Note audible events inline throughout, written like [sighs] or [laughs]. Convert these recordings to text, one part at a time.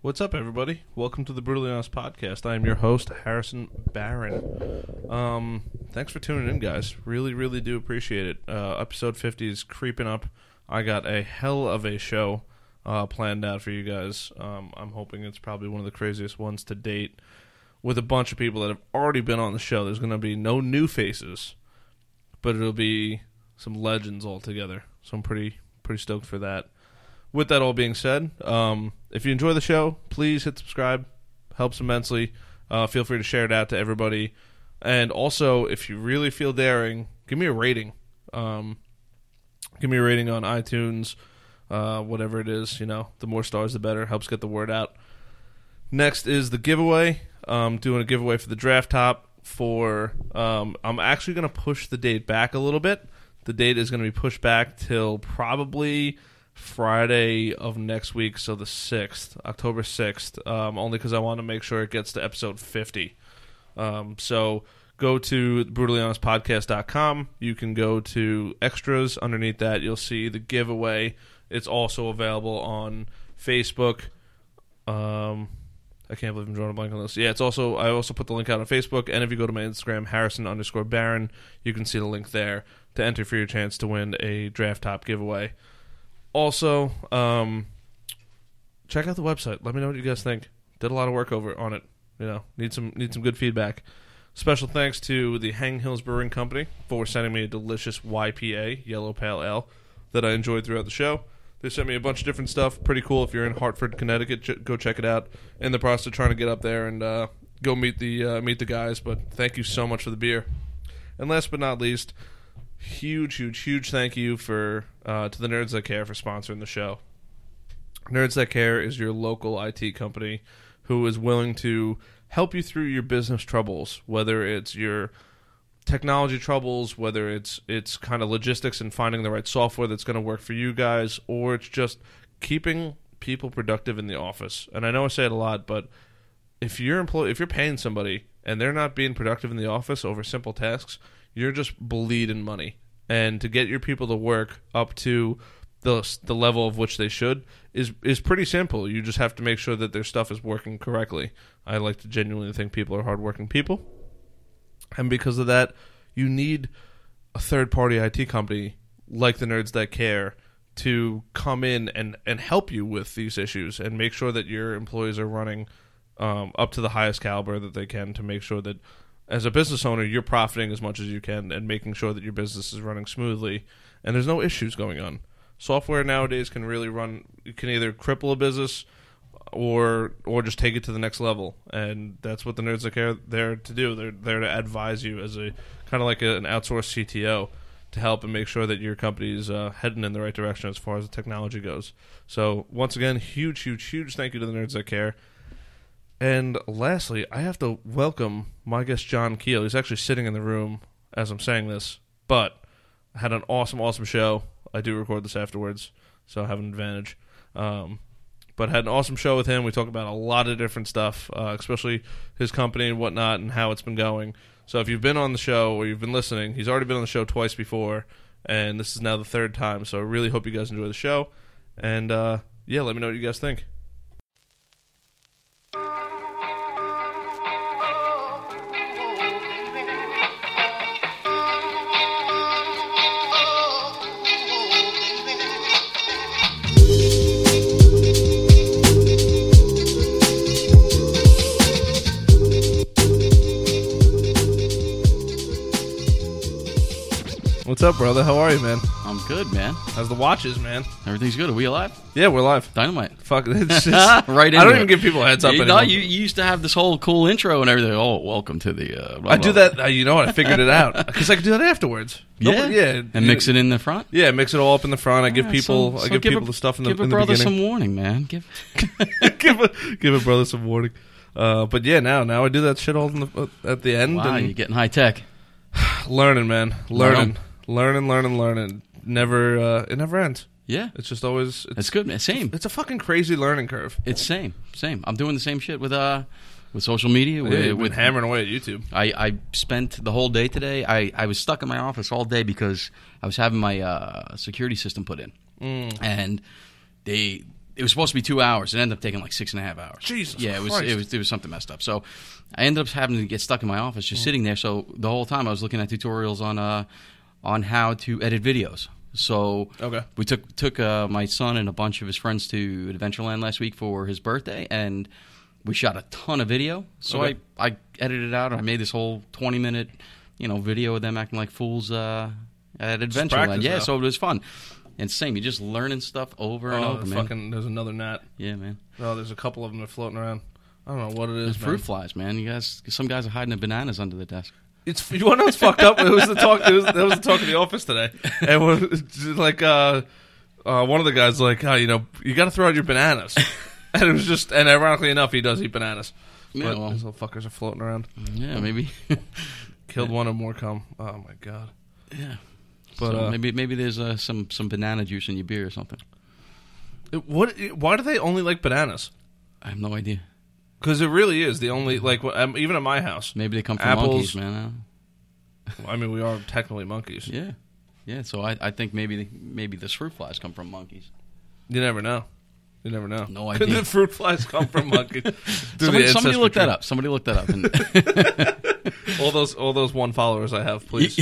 What's up, everybody? Welcome to the Brutally Honest Podcast. I am your host, Harrison Barron. Um, thanks for tuning in, guys. Really, really do appreciate it. Uh, episode 50 is creeping up. I got a hell of a show uh, planned out for you guys. Um, I'm hoping it's probably one of the craziest ones to date with a bunch of people that have already been on the show. There's going to be no new faces, but it'll be some legends all together. So I'm pretty, pretty stoked for that with that all being said, um, if you enjoy the show, please hit subscribe. Helps immensely. Uh, feel free to share it out to everybody. And also, if you really feel daring, give me a rating. Um, give me a rating on iTunes, uh, whatever it is. You know, the more stars, the better. Helps get the word out. Next is the giveaway. Um, doing a giveaway for the draft top. For um, I'm actually going to push the date back a little bit. The date is going to be pushed back till probably Friday of next week, so the 6th, October 6th, um, only because I want to make sure it gets to episode 50. Um, so go to brutallyhonestpodcast.com. You can go to extras. Underneath that, you'll see the giveaway. It's also available on Facebook. Um, I can't believe I'm drawing a blank on this. Yeah, it's also I also put the link out on Facebook, and if you go to my Instagram, Harrison underscore Barron, you can see the link there to enter for your chance to win a draft top giveaway also, um, check out the website. Let me know what you guys think. Did a lot of work over on it. You know, need some need some good feedback. Special thanks to the Hanging Hills Brewing Company for sending me a delicious YPA Yellow Pale Ale that I enjoyed throughout the show. They sent me a bunch of different stuff. Pretty cool. If you're in Hartford, Connecticut, ch- go check it out. In the process of trying to get up there and uh, go meet the uh, meet the guys. But thank you so much for the beer. And last but not least, huge, huge, huge thank you for uh, to the Nerds That Care for sponsoring the show. Nerds That Care is your local IT company who is willing to help you through your business troubles, whether it's your technology troubles, whether it's it's kind of logistics and finding the right software that's going to work for you guys, or it's just keeping people productive in the office. And I know I say it a lot, but if you're employ if you're paying somebody and they're not being productive in the office over simple tasks, you're just bleeding money. And to get your people to work up to the the level of which they should is is pretty simple. You just have to make sure that their stuff is working correctly. I like to genuinely think people are hardworking people, and because of that, you need a third party IT company like the Nerds That Care to come in and and help you with these issues and make sure that your employees are running um, up to the highest caliber that they can to make sure that as a business owner, you're profiting as much as you can and making sure that your business is running smoothly and there's no issues going on. Software nowadays can really run you can either cripple a business or or just take it to the next level, and that's what the nerds that Care are there to do. They're there to advise you as a kind of like a, an outsourced CTO to help and make sure that your company is uh, heading in the right direction as far as the technology goes. So once again, huge, huge, huge thank you to the nerds that care. And lastly, I have to welcome my guest John Keel. He's actually sitting in the room as I'm saying this, but I had an awesome, awesome show. I do record this afterwards, so I have an advantage. Um, but had an awesome show with him. We talked about a lot of different stuff, uh, especially his company and whatnot, and how it's been going. So if you've been on the show or you've been listening, he's already been on the show twice before, and this is now the third time. So I really hope you guys enjoy the show. And uh, yeah, let me know what you guys think. What's up, brother? How are you, man? I'm good, man. How's the watches, man? Everything's good. Are we alive? Yeah, we're live. Dynamite. Fuck, [laughs] it's [laughs] just, right. I don't into even give people a heads up You, anymore. know, you, you used to have this whole cool intro and everything. Oh, welcome to the. Uh, blah, I do that. Uh, you know what? I figured it out [laughs] because I can do that afterwards. Yeah, Nobody- yeah, and mix it in the front. Yeah, mix it all up in the front. I give people, so- I so give, give people a- the stuff in the, Give a in the brother some warning, man. Give. give a give a brother some warning. Uh, but yeah, now now I do that shit all in the, uh, at the end. wow, and you're getting high tech. [sighs] learning, man, learning, Learn. Learning, learning, learning. Never, uh, it never ends. Yeah, It's just always. It's, that's good, man. Same. it's a fucking crazy learning curve. It's same, same. I'm doing the same shit with uh, with social media. With, Yeah, been with hammering away at YouTube. I, I spent the whole day today. I, I was stuck in my office all day because I was having my uh, security system put in, Mm. and they it was supposed to be two hours. It ended up taking like six and a half hours. Jesus Yeah, it was Christ. it was it was something messed up. So I ended up having to get stuck in my office, Mm. just sitting there. So the whole time I was looking at tutorials on uh on how to edit videos. So Okay. we took took uh, my son and a bunch of his friends to Adventureland last week for his birthday, and we shot a ton of video. So Okay. I I edited it out. and I made this whole twenty minute you know video of them acting like fools uh, at Adventureland. Yeah, though. so it was fun. And same, you're just learning stuff over and Oh, over, man. fucking, there's another gnat. Yeah, man. Oh, there's a couple of them that are floating around. I don't know what it is. Fruit flies, man. You guys, some guys are hiding the bananas under the desk. It's you want to know what's fucked up? It was the talk. It was, that was the talk in the office today, and was like uh, uh, one of the guys like, oh, you know, you got to throw out your bananas, [laughs] and it was just, and ironically enough, he does eat bananas. Yeah, but well. these little fuckers are floating around. Yeah, maybe. [laughs] Killed one and more come. Oh my god! yeah, But so uh, maybe maybe there's uh, some some banana juice in your beer or something. it- what? Why do they only like bananas? I have no idea. Because it really is the only like um, even at my house. Maybe they come from Apples. monkeys, man. I mean, we are technically monkeys. Yeah, yeah. So I, I think maybe maybe the fruit flies come from monkeys. You never know. You never know. No Could [laughs] idea. the fruit flies come from [laughs] monkeys? Somebody, somebody ancestry look that up. Somebody look that up. And [laughs] All those, all those one followers I have, please.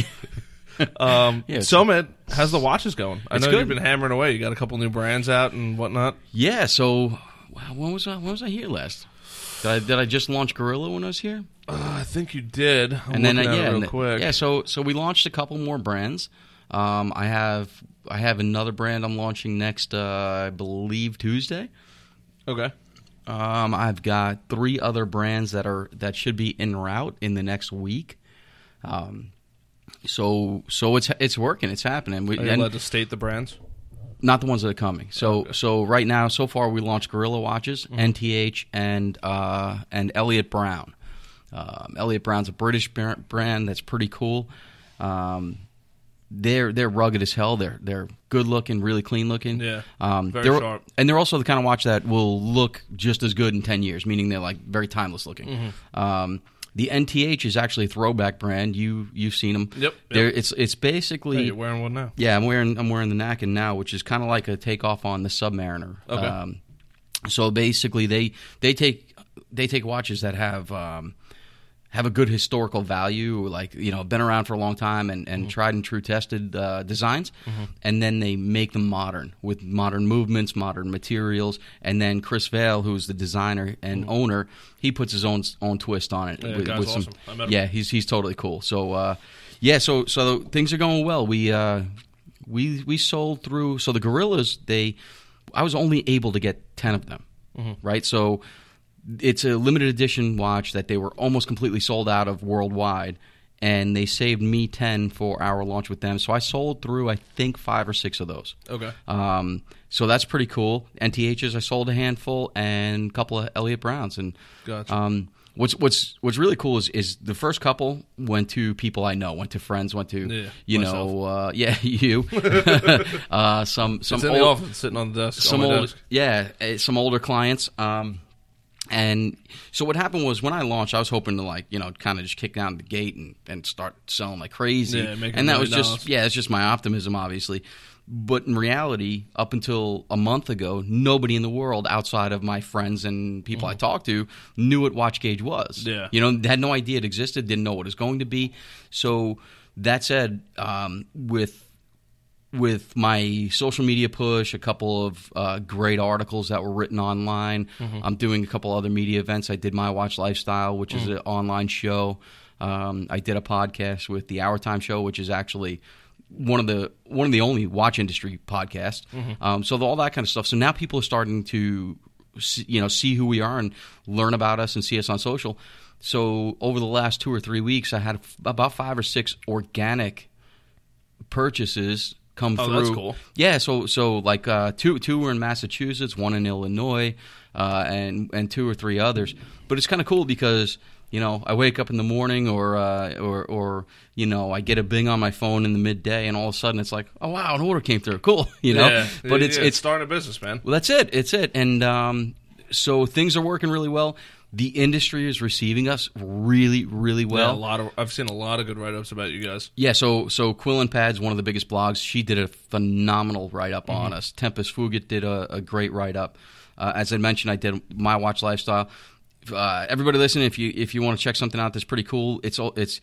um, Yeah, it's- Somed, how's the watches going? I know good. you've been hammering away. You got a couple new brands out and whatnot. yeah. So wow, when was I when was I here last? Did I did I just launch Gorilla when I was here? Uh, I think you did. I'm and then uh, yeah, real quick. yeah. So so we launched a couple more brands. Um, I have I have another brand I'm launching next. Uh, I believe Tuesday. Okay. Um, I've got three other brands that are that should be en route in the next week. Um, so so it's it's working. It's happening. We, Are you and allowed to state the brands? Not the ones that are coming. So so right now, so far we launched Gorilla Watches, NTH, and uh, and Elliot Brown. Um, Elliot Brown's a British brand that's pretty cool. Um, they're they're rugged as hell. They're they're good looking, really clean looking. Yeah, um, very they're, sharp. And they're also the kind of watch that will look just as good in ten years, meaning they're like very timeless looking. Mm-hmm. Um, the NTH is actually a throwback brand. You you've seen them. Yep, yep. It's it's basically Hey, you're wearing one now. yeah, I'm wearing I'm wearing the Nacken now, which is kind of like a takeoff on the Submariner. Okay. Um, so basically, they they take they take watches that have um, have a good historical value, like you know, been around for a long time and, Mm-hmm. and tried and true tested uh, designs, and then they make them modern with modern movements, modern materials, and then Chris Vail, who's the designer and owner, he puts his own own twist on it. Mm-hmm. Yeah, the guy's awesome. I met him. yeah, he's he's totally cool. So uh, yeah, so so things are going well. We uh, we we sold through. So the gorillas, they, I was only able to get ten of them, Mm-hmm. right? So it's a limited edition watch that they were almost completely sold out of worldwide, and they saved me ten for our launch with them. So I sold through, I think, five or six of those. Okay. Um, so that's pretty cool. NTHs, I sold a handful, and a couple of Elliot Browns, and Gotcha. um, what's what's what's really cool is is the first couple went to people I know, went to friends, went to Yeah, you myself. know, uh, [laughs] yeah, you, [laughs] uh, some some It's in the old, office, sitting on the desk. some old, desk. yeah, eh, some older clients. Um, and so what happened was when I launched, I was hoping to like you know kind of just kick down the gate and, and start selling like crazy. Yeah, and that was just dollars. yeah, it's just my optimism, obviously. But in reality, up until a month ago, nobody in the world outside of my friends and people I talked to knew what Watch Gauge was. Mm-hmm. Yeah. you know, had no idea it existed, didn't know what it was going to be. So that said, um, with with my social media push, a couple of uh, great articles that were written online. I'm doing a couple other media events. I did my Watch Lifestyle, which is an online show. Um, I did a podcast with the Hour Time Show, which is actually one of the one of the only watch industry podcasts. Um, so all that kind of stuff. So now people are starting to see, you know see who we are and learn about us and see us on social. So over the last two or three weeks, I had about five or six organic purchases come Oh, through. that's cool. Yeah, so so like uh, two two were in Massachusetts, one in Illinois, uh, and and two or three others. But it's kind of cool because you know I wake up in the morning or uh, or or you know I get a bing on my phone in the midday, and all of a sudden it's like oh wow an order came through, cool, [laughs] you know. Yeah. But Yeah, it's yeah, it's starting a business, man. well, that's it. It's it. And um, so things are working really well. The industry is receiving us really, really yeah, well. a lot of I've seen a lot of good write ups about you guys. Yeah, so so Quill and Pad's one of the biggest blogs. She did a phenomenal write up on us. Tempus Fugit did a, a great write up. Uh, as I mentioned, I did my watch lifestyle. Uh, everybody listening, if you if you want to check something out that's pretty cool, it's all- it's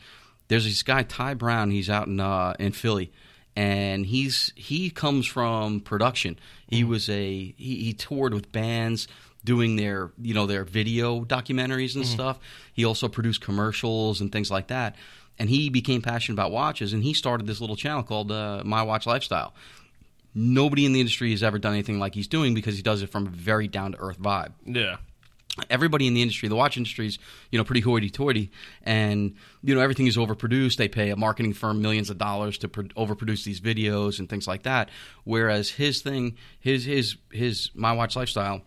there's this guy Ty Brown. He's out in uh, in Philly, and he's he comes from production. He was a he, he toured with bands doing their you know their video documentaries and stuff. He also produced commercials and things like that. And he became passionate about watches, and he started this little channel called uh, My Watch Lifestyle. Nobody in the industry has ever done anything like he's doing because he does it from a very down to earth vibe Yeah. everybody in the industry, the watch industry is, you know, pretty hoity-toity, and you know everything is overproduced. They pay a marketing firm millions of dollars to pro- overproduce these videos and things like that. Whereas his thing, his his his my watch lifestyle,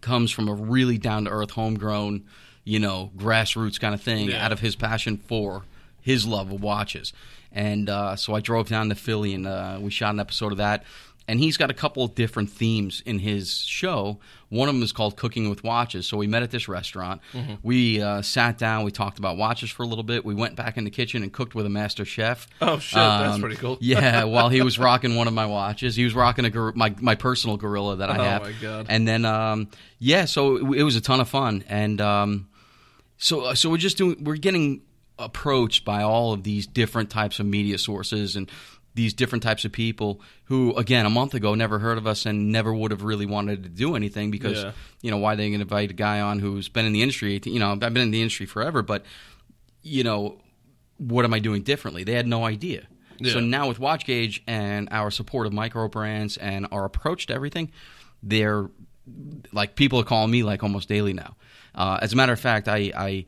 comes from a really down-to-earth, homegrown, you know, grassroots kind of thing Yeah. out of his passion for his love of watches. And uh, so I drove down to Philly and uh, we shot an episode of that. And he's got a couple of different themes in his show. One of them is called Cooking with Watches. So we met at this restaurant. Mm-hmm. We uh, sat down. We talked about watches for a little bit. We went back in the kitchen and cooked with a master chef. Oh, shit, that's Um, pretty cool. yeah, [laughs] while he was rocking one of my watches, he was rocking a gor- my my personal gorilla that I Oh, have. my God. And then um, yeah, so it, it was a ton of fun, and um, so so we're just doing we're getting approached by all of these different types of media sources and these different types of people who again a month ago never heard of us and never would have really wanted to do anything because Yeah. you know why they going to invite a guy on who's been in the industry 18 you know I've been in the industry forever but you know what am I doing differently they had no idea Yeah. so now with Watch Gauge and our support of micro brands and our approach to everything they're like people are calling me like almost daily now. Uh, as a matter of fact, I I,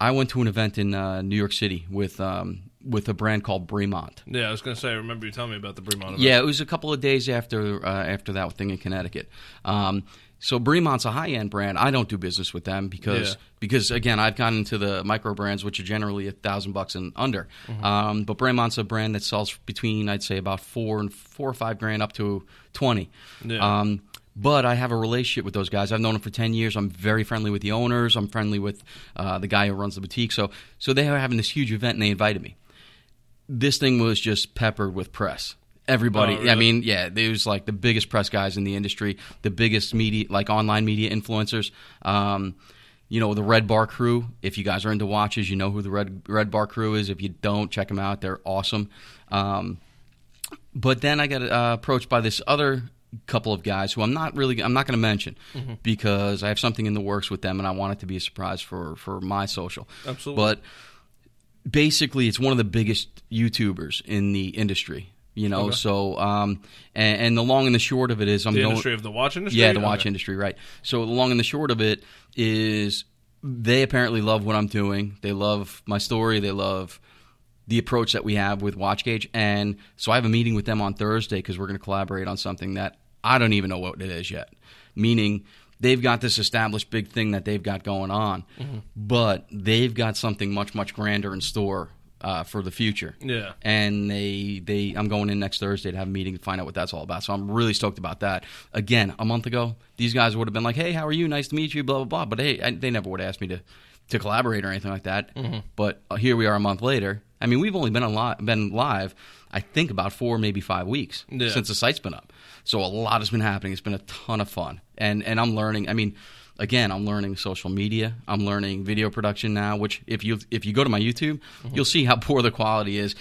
I went to an event in uh, New York City with um, with a brand called Bremont. Yeah, I was gonna say. I remember you telling me about the Bremont event. Yeah, it was a couple of days after uh, after that thing in Connecticut. Um, so Bremont's a high end brand. I don't do business with them because Yeah. because again I've gone into the micro brands which are generally a thousand bucks and under. Um, but Bremont's a brand that sells between I'd say about four and four or five grand up to twenty. Yeah. Um, but I have a relationship with those guys. I've known them for ten years. I'm very friendly with the owners. I'm friendly with uh, the guy who runs the boutique. So so they were having this huge event and they invited me this thing was just peppered with press. Everybody, Oh, really? I mean, yeah, it was like the biggest press guys in the industry, the biggest media, like online media influencers. Um, you know, the Red Bar Crew. If you guys are into watches, you know who the Red Red Bar Crew is. If you don't, check them out. They're awesome. Um, but then I got uh, approached by this other couple of guys who I'm not really I'm not going to mention Mm-hmm. because I have something in the works with them and I want it to be a surprise for for my social. Absolutely. But basically, it's one of the biggest YouTubers in the industry. You know, Okay. so um, and, and the long and the short of it is I'm the going. industry of the watch industry. Yeah, the watch Okay. industry, right. So the long and the short of it is they apparently love what I'm doing. They love my story. They love the approach that we have with WatchGauge. And so I have a meeting with them on Thursday because we're going to collaborate on something that I don't even know what it is yet. Meaning they've got this established big thing that they've got going on, Mm-hmm. but they've got something much, much grander in store uh, for the future Yeah. and they they I'm going in next Thursday to have a meeting to find out what that's all about. So I'm really stoked about that. Again, a month ago, these guys would have been like, "Hey, how are you? Nice to meet you." Blah blah blah. But hey, I, they never would have asked me to to collaborate or anything like that. But uh, here we are a month later. I mean, we've only been on li- been live, I think about four, maybe five weeks Yeah. since the site's been up. So a lot has been happening. It's been a ton of fun, and and I'm learning. I mean. Again, I'm learning social media. I'm learning video production now. Which, if you if you go to my YouTube, mm-hmm. you'll see how [laughs] poor the quality is.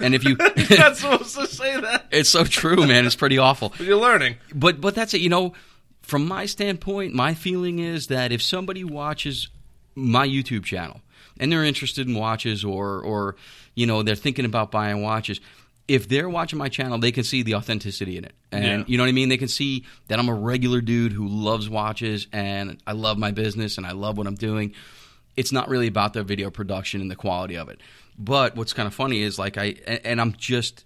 And if you, [laughs] You're not supposed to say that. [laughs] it's so true, man. It's pretty awful. But you're learning. But but that's it. You know, from my standpoint, my feeling is that if somebody watches my YouTube channel and they're interested in watches or or you know they're thinking about buying watches, if they're watching my channel, they can see the authenticity in it, and Yeah. you know what I mean. They can see that I'm a regular dude who loves watches and I love my business and I love what I'm doing. It's not really about the video production and the quality of it. But what's kind of funny is like I and I'm just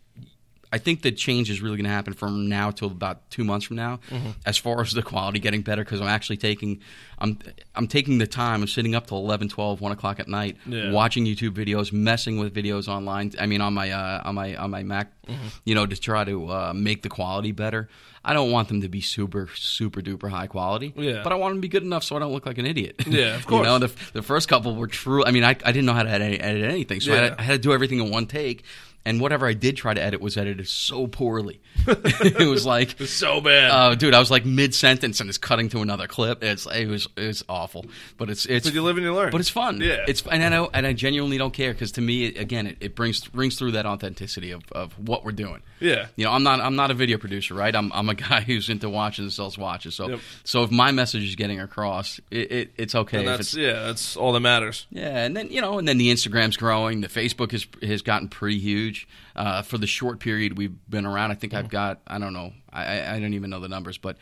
I think the change is really going to happen from now till about two months from now, Mm-hmm. as far as the quality getting better. Because I'm actually taking, I'm I'm taking the time. I'm sitting up till 11, 12, 1 o'clock at night, Yeah. watching YouTube videos, messing with videos online. I mean, on my uh, on my on my Mac, Mm-hmm. you know, to try to uh, make the quality better. I don't want them to be super super duper high quality. Yeah. But I want them to be good enough so I don't look like an idiot. Yeah, of [laughs] you course. know, the, the first couple were true. I mean, I, I didn't know how to edit, edit anything, so I, had, I had to do everything in one take. And whatever I did try to edit was edited so poorly. [laughs] it was like, It's so bad. uh, dude, I was like mid sentence and it's cutting to another clip. It's it was it was awful, but it's it's but you live and you learn. but it's fun. Yeah. it's and I know, and I genuinely don't care because to me, it, again, it, it brings brings through that authenticity of, of what we're doing. Yeah. you know, I'm not I'm not a video producer, right? I'm I'm a [laughs] guy who's into watches and sells watches. So Yep. so if my message is getting across, it, it it's okay. that's it's, yeah, that's all that matters. yeah, and then you know, and then the Instagram's growing. The Facebook has has gotten pretty huge. Uh, for the short period we've been around, I think Mm-hmm. I've got I don't know, I, I don't even know the numbers, but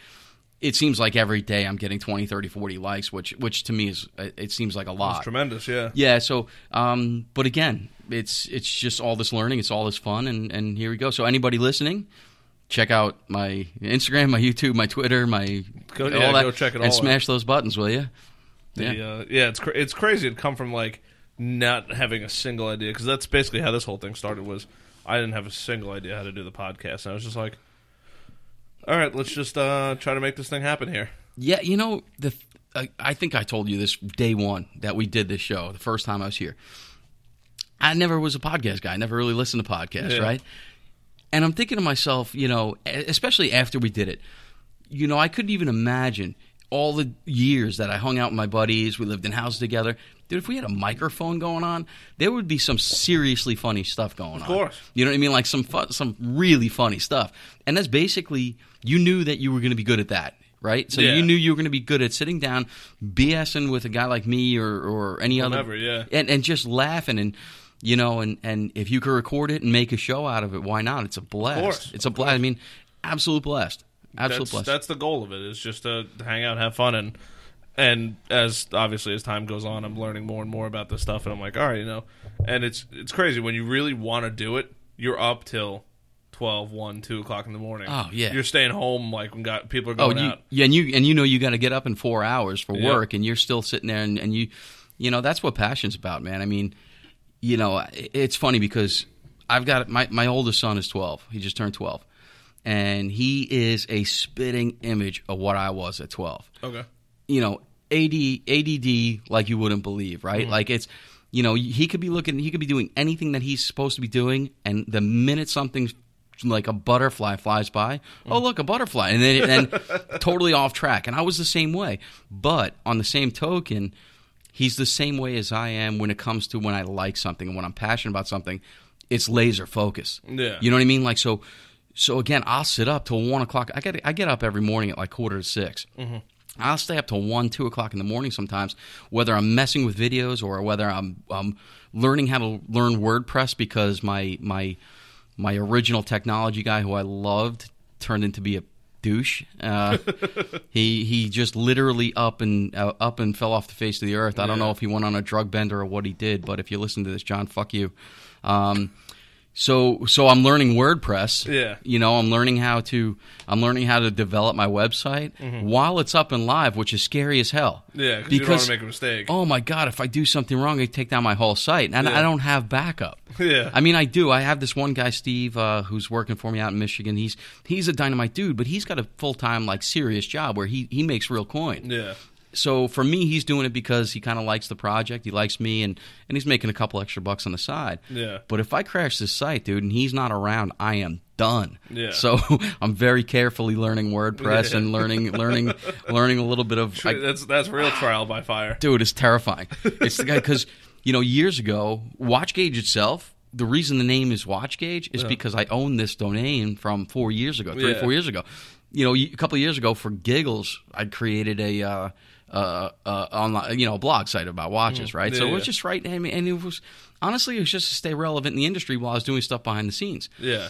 it seems like every day I'm getting 20, 30, 40 likes, which which to me is it seems like a lot. It's tremendous. Yeah. Yeah. So, um, but again, it's it's just all this learning, it's all this fun, and and here we go. So anybody listening, check out my Instagram, my YouTube, my Twitter, my Go- all yeah, that, go check it and all smash those buttons, will you? The, yeah. Uh, yeah, it's cra- it's crazy to come from like not having a single idea because that's basically how this whole thing started. Was I didn't have a single idea how to do the podcast, and I was just like, all right, let's just uh, try to make this thing happen here. Yeah, you know, the I, I think I told you this day one that we did this show, the first time I was here. I never was a podcast guy. I never really listened to podcasts, Yeah. right? And I'm thinking to myself, you know, especially after we did it, you know, I couldn't even imagine all the years that I hung out with my buddies. We lived in houses together. Dude, if we had a microphone going on, there would be some seriously funny stuff going on. Of course. You know what I mean? Like some fu- some really funny stuff. And that's basically you knew that you were going to be good at that, right? So Yeah. you knew you were going to be good at sitting down, BSing with a guy like me or or any other, yeah. and and just laughing and. You know, and, and if you could record it and make a show out of it, why not? It's a blast. course, it's a blast. I mean, absolute blast. Absolute That's blast. that's the goal of it. Is just to hang out, have fun, and and as obviously as time goes on, I'm learning more and more about this stuff, and I'm like, all right, you know, and it's it's crazy when you really want to do it. You're up till 12, 1, 2 o'clock in the morning. Oh, yeah. You're staying home like when got people are Oh, going you, out. yeah, and you and you know you got to get up in four hours for work, and you're still sitting there, and, and you, you know, that's what passion's about, man. I mean, you know, it's funny because I've got my my oldest son is twelve. He just turned twelve, and he is a spitting image of what I was at twelve. Okay. You know, AD, ADD like you wouldn't believe, right? Mm. Like it's. You know, he could be looking. He could be doing anything that he's supposed to be doing, and the minute something's like a butterfly flies by, mm. oh look, a butterfly, and then and [laughs] totally off track. And I was the same way. But on the same token, he's the same way as I am when it comes to when I like something and when I'm passionate about something. It's laser focus. Yeah. you know what I mean. Like so. So again, I'll sit up till one o'clock. I get I get up every morning at like quarter to 6 mm-hmm. I'll stay up till one, two o'clock in the morning sometimes, whether I'm messing with videos or whether I'm um, learning how to learn WordPress because my my my original technology guy who I loved turned into be a douche. Uh, [laughs] he he just literally up and uh, up and fell off the face of the earth. I don't Yeah. know if he went on a drug bender or what he did, but if you listen to this, John, fuck you. Um, so so I'm learning WordPress. Yeah. You know, I'm learning how to I'm learning how to develop my website while it's up and live, which is scary as hell. Mm-hmm. Yeah, because you don't want to make a mistake. oh my god, if I do something wrong, I take down my whole site, and Yeah. I don't have backup. [laughs] Yeah. I mean, I do. I have this one guy, Steve, uh, who's working for me out in Michigan. He's he's a dynamite dude, but he's got a full time like serious job where he he makes real coin. yeah. So for me, he's doing it because he kind of likes the project. He likes me, and and he's making a couple extra bucks on the side. Yeah. But if I crash this site, dude, and he's not around, I am done. Yeah. So [laughs] I'm very carefully learning WordPress Yeah. and learning learning [laughs] learning a little bit of. I, that's that's real trial by fire. dude, it's terrifying. It's the guy because you know years ago, WatchGauge itself. The reason the name is WatchGauge is because I owned this domain from four years ago, three Yeah. four years ago. You know, a couple of years ago, for giggles, I created a uh, uh, uh, online, you know, a blog site about watches, right? so Mm. Yeah, it was just right, and and it was honestly, it was just to stay relevant in the industry while I was doing stuff behind the scenes. Yeah.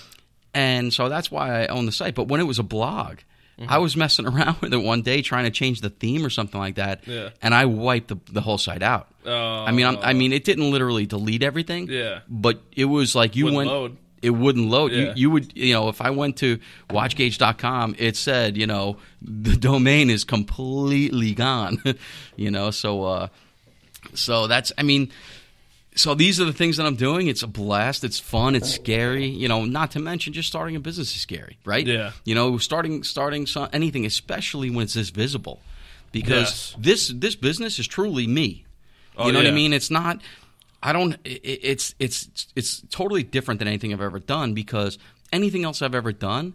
And so that's why I own the site. But when it was a blog, Mm-hmm. I was messing [laughs] around with it one day trying to change the theme or something like that. Yeah. And I wiped the, the whole site out. Oh. I mean, I'm, I mean, it didn't literally delete everything. Yeah. But it was like you Wouldn't went. load. It wouldn't load. Yeah. You, you would, you know, if I went to watchgauge.com, it said, you know, the domain is completely gone. [laughs] you know, so uh, so that's, I mean, so these are the things that I'm doing. It's a blast. It's fun. It's scary. You know, not to mention just starting a business is scary, right? Yeah. You know, starting starting so, anything, especially when it's this visible, because Yes. this this business is truly me. Oh, you know what. I mean? It's not. I don't. It, it's it's it's totally different than anything I've ever done because anything else I've ever done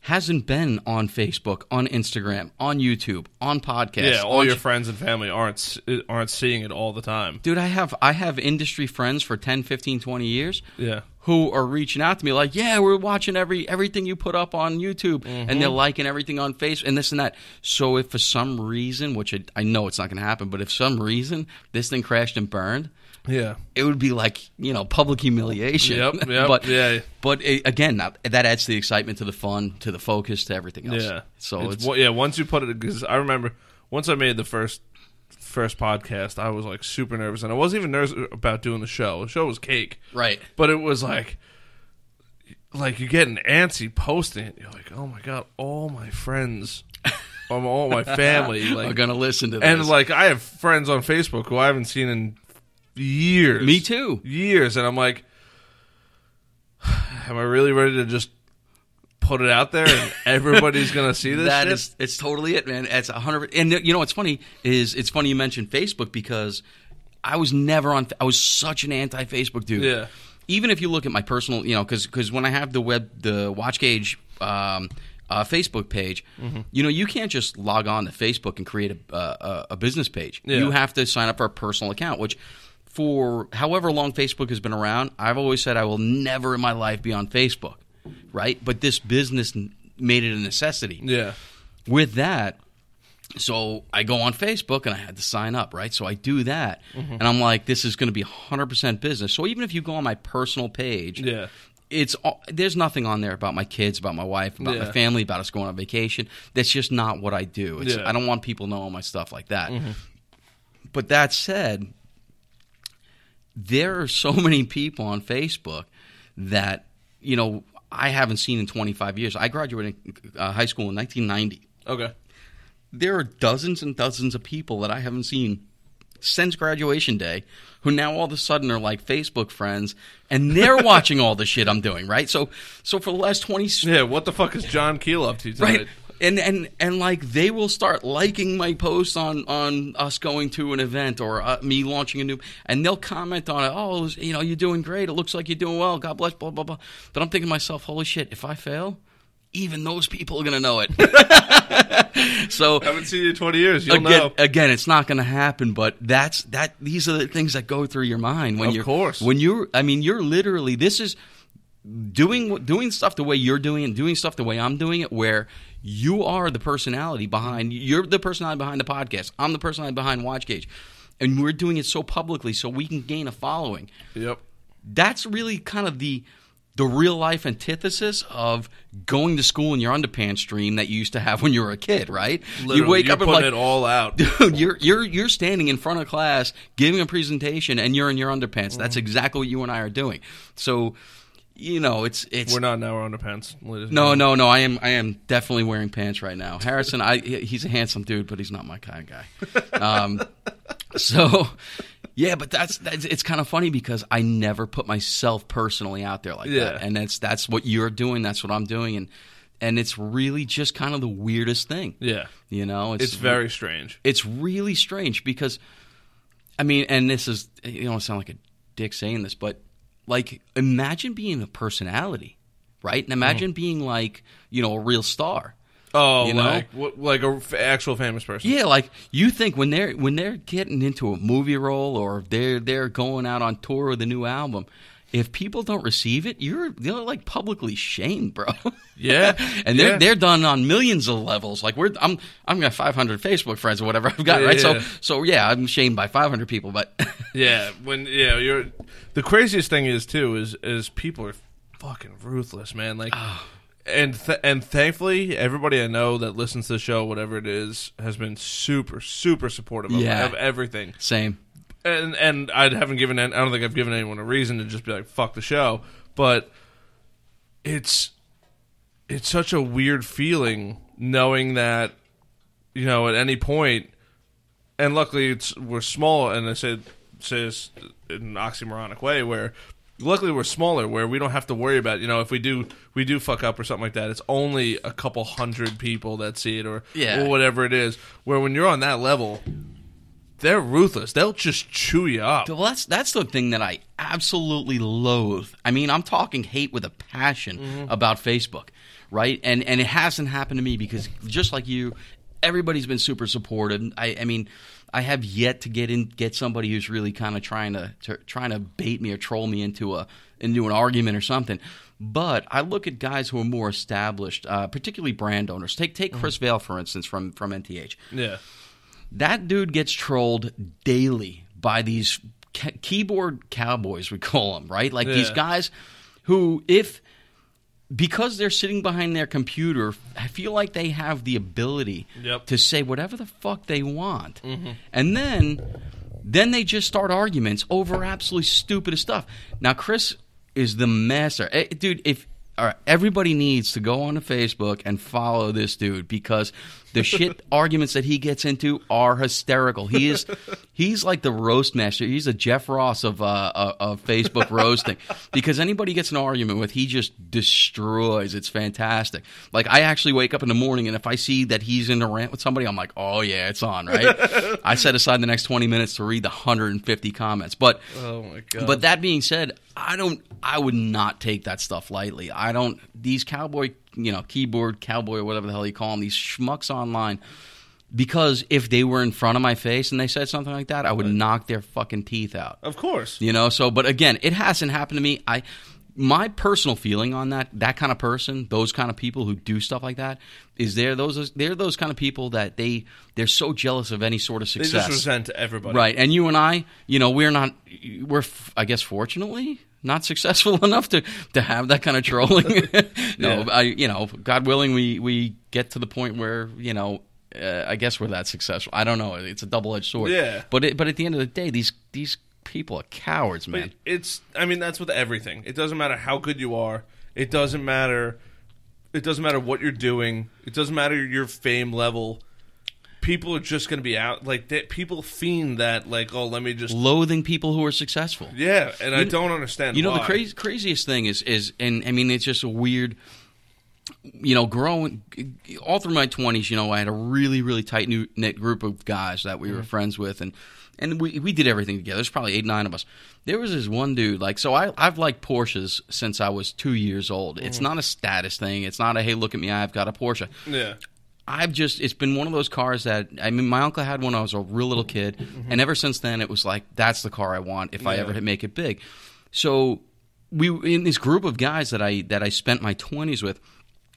hasn't been on Facebook, on Instagram, on YouTube, on podcasts. Yeah, all your friends and family aren't aren't seeing it all the time. dude i have i have industry friends for 10 15 20 years Yeah. who are reaching out to me like yeah we're watching every everything you put up on youtube Mm-hmm. and they're liking everything on facebook and this and that so if for some reason which i, I know it's not going to happen but if some reason this thing crashed and burned Yeah. it would be like you know public humiliation Yep, [laughs] yep, but yeah. but it, again that, that adds to the excitement to the fun to the focus to everything else Yeah. so it's, one- yeah. Once you put it, because I remember once I made the first first podcast, I was like super nervous, and I wasn't even nervous about doing the show. The show was cake, right but it was like. Like you get an antsy posting it. You're like, oh my god, all my friends, all my [laughs] family, like, gonna listen to this and like I have friends on Facebook who I haven't seen in years. me too years, and I'm like, [sighs] am I really ready to just put it out there and [laughs] everybody's gonna see this? That shit? is, it's totally it, man. It's a hundred. And you know what's funny is it's funny you mentioned Facebook because I was never on. I was such an anti-Facebook dude. Yeah. Even if you look at my personal, you know, because when I have the web, the Watch Gauge um, uh, Facebook page, Mm-hmm. you know, you can't just log on to Facebook and create a, a, a business page. Yeah. You have to sign up for a personal account, which. For however long Facebook has been around, I've always said I will never in my life be on Facebook, right? But this business made it a necessity yeah, with that so i go on facebook and i had to sign up right so i do that Mm-hmm. and i'm like this is going to be 100% business so even if you go on my personal page yeah, it's all- there's nothing on there about my kids about my wife about Yeah. my family about us going on vacation that's just not what i do it's, Yeah. Mm-hmm. i don't want people knowing my stuff like that but that said there are so [laughs] many people on facebook that you know i haven't seen in 25 years i graduated uh, high school in 1990 okay, there are dozens and dozens of people that I haven't seen since graduation day who now all of a sudden are like Facebook friends and they're [laughs] watching all the shit I'm doing, right? So so for the last 20 yeah. What the fuck is John Keel up to tonight? right and and and like they will start liking my post on on us going to an event or uh, me launching a new and they'll comment on it oh you know you're doing great it looks like you're doing well god bless blah blah blah but i'm thinking to myself holy shit if i fail even those people are going to know it [laughs] so I haven't seen you in 20 years. You'll again, know. again, it's not going to happen. But that's that. These are the things that go through your mind when Of you're, course. when you're. I mean, you're literally. This is doing doing stuff the way you're doing it, doing stuff the way I'm doing it, where you are the personality behind. You're the personality behind the podcast. I'm the personality behind Watch Gauge, and we're doing it so publicly so we can gain a following Yep. that's really kind of the the real life antithesis of going to school in your underpants dream that you used to have when you were a kid, right? Literally, you wake you're up and like, it all out. [laughs] dude, you're you're you're standing in front of class giving a presentation and you're in your underpants. Mm-hmm. That's exactly what you and I are doing. So, you know, it's it's We're not now. We're underpants. ladies and no, no, no. I am, I am definitely wearing pants right now. Harrison, I, he's a handsome dude, but he's not my kind of guy. Um, [laughs] so, yeah, but that's, that's it's kind of funny because I never put myself personally out there like Yeah. that, and that's that's what you're doing. That's what I'm doing, and and it's really just kind of the weirdest thing. Yeah, You know, it's very strange. it's really strange because I mean, and this is you don't sound like a dick saying this, but like imagine being a personality, right? And imagine mm. being like, you know, a real star. Oh, You know? like what, like a f- actual famous person. Yeah, like you think when they're when they're getting into a movie role or they're they're going out on tour with a new album, if people don't receive it, you're they're like publicly shamed, bro. [laughs] Yeah, and they're yeah. they're done on millions of levels. Like we're I'm I'm got 500 Facebook friends or whatever [laughs] I've got, Yeah, right? yeah. So so yeah, I'm shamed by 500 people, but [laughs] Yeah, when yeah, you're the craziest thing is too is is people are fucking ruthless, man. Like, Ah. and th- and thankfully, everybody I know that listens to the show, whatever it is, has been super super supportive of, Yeah. of everything. same. And and I haven't given an- I don't think I've given anyone a reason to just be like fuck the show, but it's it's such a weird feeling knowing that you know at any point and luckily it's we're small and I said says in an oxymoronic way where luckily we're smaller where we don't have to worry about you know if we do we do fuck up or something like that it's only a couple hundred people that see it or Yeah. or whatever it is where when you're on that level they're ruthless they'll just chew you up Well, that's that's the thing that I absolutely loathe. I mean, I'm talking hate with a passion about Facebook, right? And and it hasn't happened to me because just like you, everybody's been super supportive. I, I mean, I have yet to get in get somebody who's really kind of trying to, to trying to bait me or troll me into a into an argument or something. But I look at guys who are more established, uh, particularly brand owners. Take take Chris Vail for instance from from NTH yeah that dude gets trolled daily by these ke- keyboard cowboys we call them right? Like these guys who if because they're sitting behind their computer i feel like they have the ability Yep. to say whatever the fuck they want. And then then they just start arguments over absolutely stupid stuff. Now chris is the master. Eh, dude if all right, everybody needs to go on to Facebook and follow this dude because the shit [laughs] arguments that he gets into are hysterical. He is he's like the roast master. He's a Jeff Ross of uh, uh, of Facebook roasting [laughs] because anybody gets an argument with, he just destroys. It's fantastic. Like I actually wake up in the morning and if I see that he's in a rant with somebody, I'm like, oh yeah, it's on, right? [laughs] I set aside the next 20 minutes to read the 150 comments, but. oh my god But that being said, I don't. I would not take that stuff lightly. I don't. These cowboy, you know, keyboard cowboy or whatever the hell you call them, these schmucks online. Because if they were in front of my face and they said something like that, I would knock their fucking teeth out. of course You know. So, but again, it hasn't happened to me. I. My personal feeling on that, that kind of person, those kind of people who do stuff like that, is they're those they're those kind of people that they they're so jealous of any sort of they success. just resent everybody Right, and you and I, you know, we're not, we're, i guess, fortunately, not successful [laughs] enough to to have that kind of trolling. [laughs] [laughs] no, Yeah. I, you know, God willing, we we get to the point where you know, uh, I guess we're that successful. I don't know. It's a double edged sword. Yeah. but it, but at the end of the day, these these people are cowards, man. But it's I mean that's with everything. It doesn't matter how good you are. It doesn't matter it doesn't matter what you're doing. It doesn't matter your fame level. People are just going to be out like that people fiend that like oh let me just Loathing people who are successful. yeah, and I don't understand You know, the why. crazy, craziest thing is is, and I mean, it's just a weird. You know, growing all through my twenties, you know, I had a really, really tight knit group of guys that we were mm-hmm. friends with, and and we we did everything together. There's probably eight, nine of us. There was this one dude, like, so I I've liked Porsches since I was two years old. It's mm-hmm. not a status thing. It's not a hey, look at me, I've got a Porsche. Yeah. I've just it's been one of those cars that I mean my uncle had one when I was a real little kid mm-hmm. and ever since then it was like that's the car I want if I ever make it big. So we in this group of guys that I that I spent my 20s with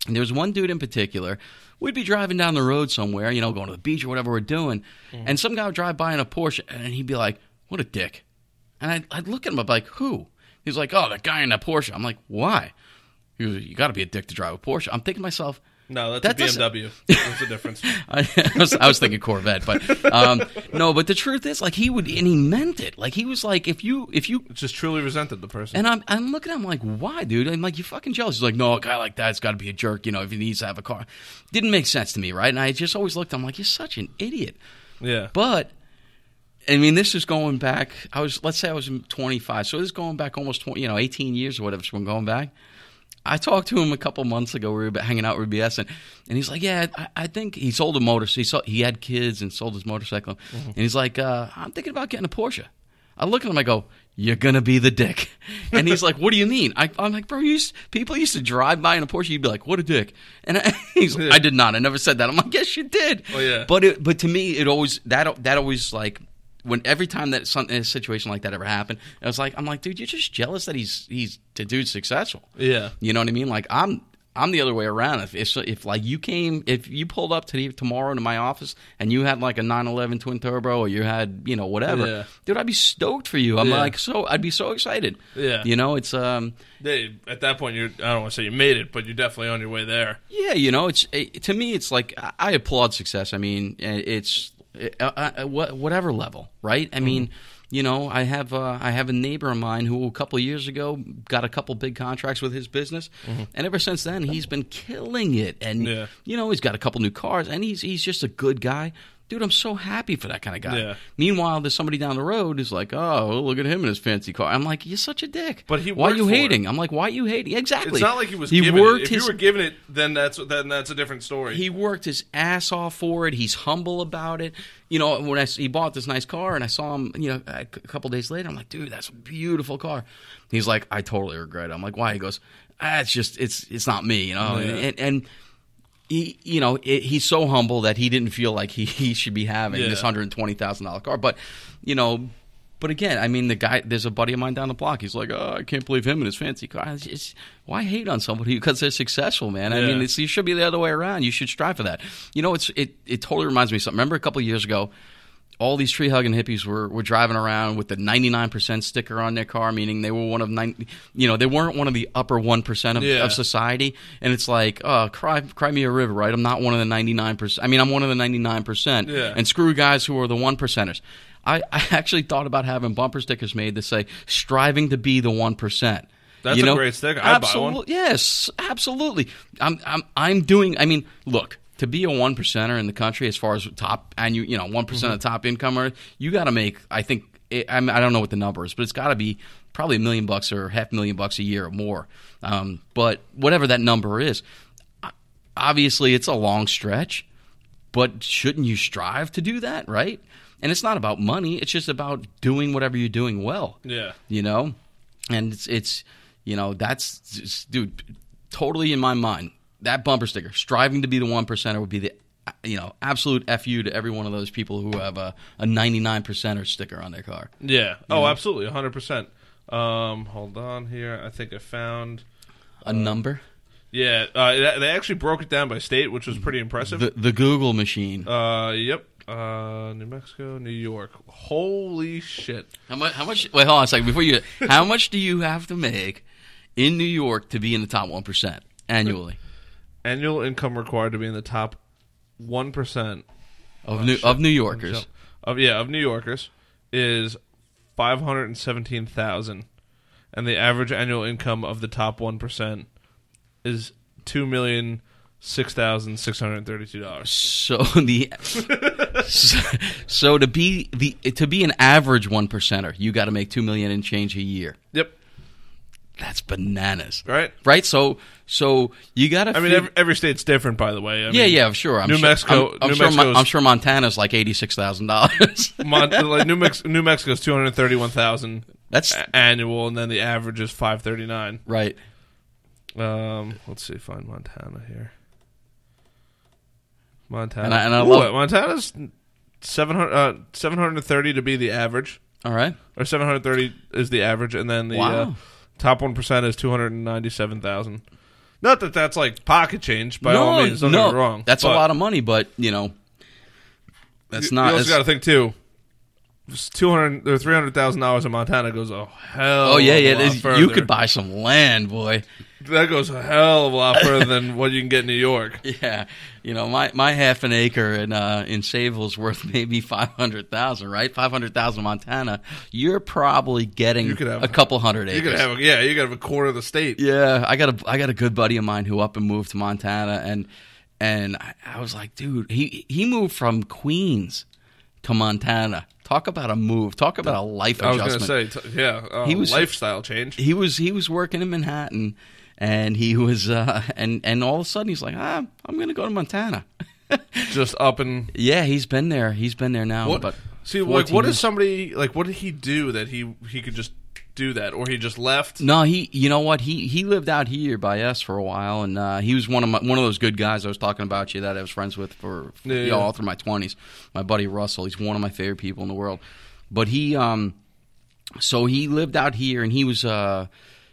and there was one dude in particular we'd be driving down the road somewhere, you know, going to the beach or whatever we're doing mm-hmm. and some guy would drive by in a Porsche and he'd be like, "What a dick." And I'd, I'd look at him, I'd be like, "Who?" He's like, "Oh, that guy in that Porsche." I'm like, "Why?" He was, "You got to be a dick to drive a Porsche." I'm thinking to myself, No, that's That a BMW. That's the difference. I, [laughs] I was, I was thinking Corvette, but um, no. But the truth is, like he would, and he meant it. Like he was like, if you, if you, Just truly resented the person. and I'm, I'm looking at him like, why, dude? I'm like, you fucking jealous. He's like, no, a guy like that's got to be a jerk, you know, if he needs to have a car. Didn't make sense to me, right? And I just always looked. I'm like, you're such an idiot. yeah. But I mean, this is going back. I was, let's say, I was 25, so this is going back almost 20, you know, 18 years or whatever. So I'm going back. I talked to him a couple months ago. We were hanging out with BS, and, and he's like, "Yeah, I, I think he sold a motor. He saw, he had kids and sold his motorcycle, and he's like, uh, I'm thinking about getting a Porsche." I look at him, I go, "You're gonna be the dick," [laughs] and he's like, "What do you mean?" I, I'm like, "Bro, used, people used to drive by in a Porsche, you'd be like, what a dick," and I, [laughs] he's, like, "I did not. I never said that." I'm like, "Yes, you did." Oh, yeah. But it, but to me, it always that that always like when every time that some, a situation like that ever happened, I was like, I'm like, dude, you're just jealous that he's he's the dude's successful. Yeah. You know what I mean? Like I'm I'm the other way around. If if, if like you came if you pulled up to tomorrow to my office and you had like a 911 twin turbo or you had you know whatever, Yeah. dude, I'd be stoked for you. I'm Yeah. like so I'd be so excited. Yeah. You know, it's um They, at that point, you're, I don't want to say you made it, but you're definitely on your way there. Yeah, you know, it's it, to me, it's like I- applaud success. I mean, it's Uh, uh, uh, whatever level, right? I mean, you know, I have uh, I have a neighbor of mine who a couple of years ago got a couple big contracts with his business, mm-hmm. and ever since then he's been killing it. And Yeah. you know, he's got a couple new cars, and he's he's just a good guy. Dude, I'm so happy for that kind of guy. Yeah. Meanwhile, there's somebody down the road who's like, "Oh, look at him in his fancy car." I'm like, "You're such a dick." But he why are you for it. hating? I'm like, "Why are you hating?" Exactly. It's not like he was He giving worked it. If his you were giving it, then that's then that's a different story. he worked his ass off for it. He's humble about it. You know, when I, he bought this nice car and I saw him, you know, a couple days later, I'm like, dude, that's a beautiful car. He's like, I totally regret it. I'm like, why? He goes, ah, it's just, it's, it's not me, you know, Yeah. and, and he, you know, it, he's so humble that he didn't feel like he, [laughs] he should be having Yeah. this hundred twenty thousand dollar car. But, you know, but again, I mean, the guy. There's a buddy of mine down the block. He's like, "Oh, I can't believe him and his fancy car." It's just- why hate on somebody because they're successful, man? I mean, it's, you should be the other way around. You should strive for that. You know, it's it. It totally reminds me of something. Remember a couple of years ago, all these tree hugging hippies were, were driving around with the 99% sticker on their car, meaning they were one of nine, you know, they weren't one of the upper 1% of, Yeah. of society. And it's like, oh, cry, cry me a river, right? I'm not one of the 99%. I mean, I'm one of the 99%. Yeah. And screw guys who are the 1%ers. I, I actually thought about having bumper stickers made that say, striving to be the 1%. That's You a know? great sticker. One. Yes, absolutely. I'm, I'm, I'm doing. I mean, look. To be a one percenter in the country, as far as top and you, you know, one Mm-hmm. of top incomer, you got to make. I think it, I, mean, I don't know what the number is, but it's got to be probably a million bucks or half million bucks a year or more. Um, but whatever that number is, obviously it's a long stretch. But shouldn't you strive to do that, right? And it's not about money; it's just about doing whatever you're doing well yeah. you know and it's it's you know that's dude totally in my mind that bumper sticker striving to be the one percenter would be the you know absolute fu to every one of those people who have a, a 99 percenter sticker on their car Yeah. Oh, absolutely, hundred percent. Um, hold on here. I think I found. a number Yeah, uh, they actually broke it down by state, which was pretty impressive. the the google machine uh, yep. Uh, New Mexico, New York. Holy shit! how much how much wait hold on a second before you how much do you have to make in new york to be in the top 1% annually Annual income required to be in the top one percent of new of new yorkers of yeah of New Yorkers is five hundred and seventeen thousand, and the average annual income of the top one percent is two million six thousand six hundred thirty-two dollars. So the so, so to be the to be an average one percenter, you got to make two million and change a year. Yep. That's bananas, Right. right? So so you got to. I mean, every, every state's different, by the way. I yeah, mean, yeah, sure. I'm New sure, Mexico- I'm, I'm New sure. Mexico's- I'm sure Montana's like eighty six thousand dollars. [laughs] Mon- like New, Mex- New Mexico's two hundred thirty-one thousand That's annual, and then the average is five thirty-nine. right. Um, let's see, find Montana here. Montana, And I- and I Ooh, love- Montana's seven hundred uh, seven hundred thirty to be the average, All right. or seven hundred thirty is the average, and then the uh, Wow. Top one percent is two hundred ninety-seven thousand. Not that that's like pocket change by no, all means. Don't no, get me wrong. That's a lot of money, but you know, that's you, not. You also got to think too. Two hundred or three hundred thousand dollars in Montana goes a hell. oh yeah, of a yeah. You could buy some land, boy. that goes a hell of a lot further than [laughs] what you can get in New York. Yeah, you know my, my half an acre in uh, in Sayville's worth [laughs] maybe five hundred thousand, right? Five hundred thousand Montana. You're probably getting You could have- a couple hundred acres. You could have, yeah, you could have a quarter of the state. yeah, I got a I got a good buddy of mine who up and moved to Montana, and and I, I was like, dude, he he moved from Queens to Montana. Talk about a move. Talk about a life I was going to say, t- yeah, uh, He was- lifestyle change. he was he was working in Manhattan, and he was uh, and and all of a sudden he's like, ah, I'm going to go to Montana. [laughs] Just up and Yeah, he's been there. He's been there now. what? But see, like, 14 what is years. somebody like? What did he do that he he could just do that, or he just left? No, he. You know what? He he lived out here by us for a while, and uh, he was one of my one of those good guys I was talking about you that I was friends with for, for Yeah, you yeah. know, all through my twenties. My buddy Russell. He's one of my favorite people in the world. But he, um, so he lived out here, and he was, uh,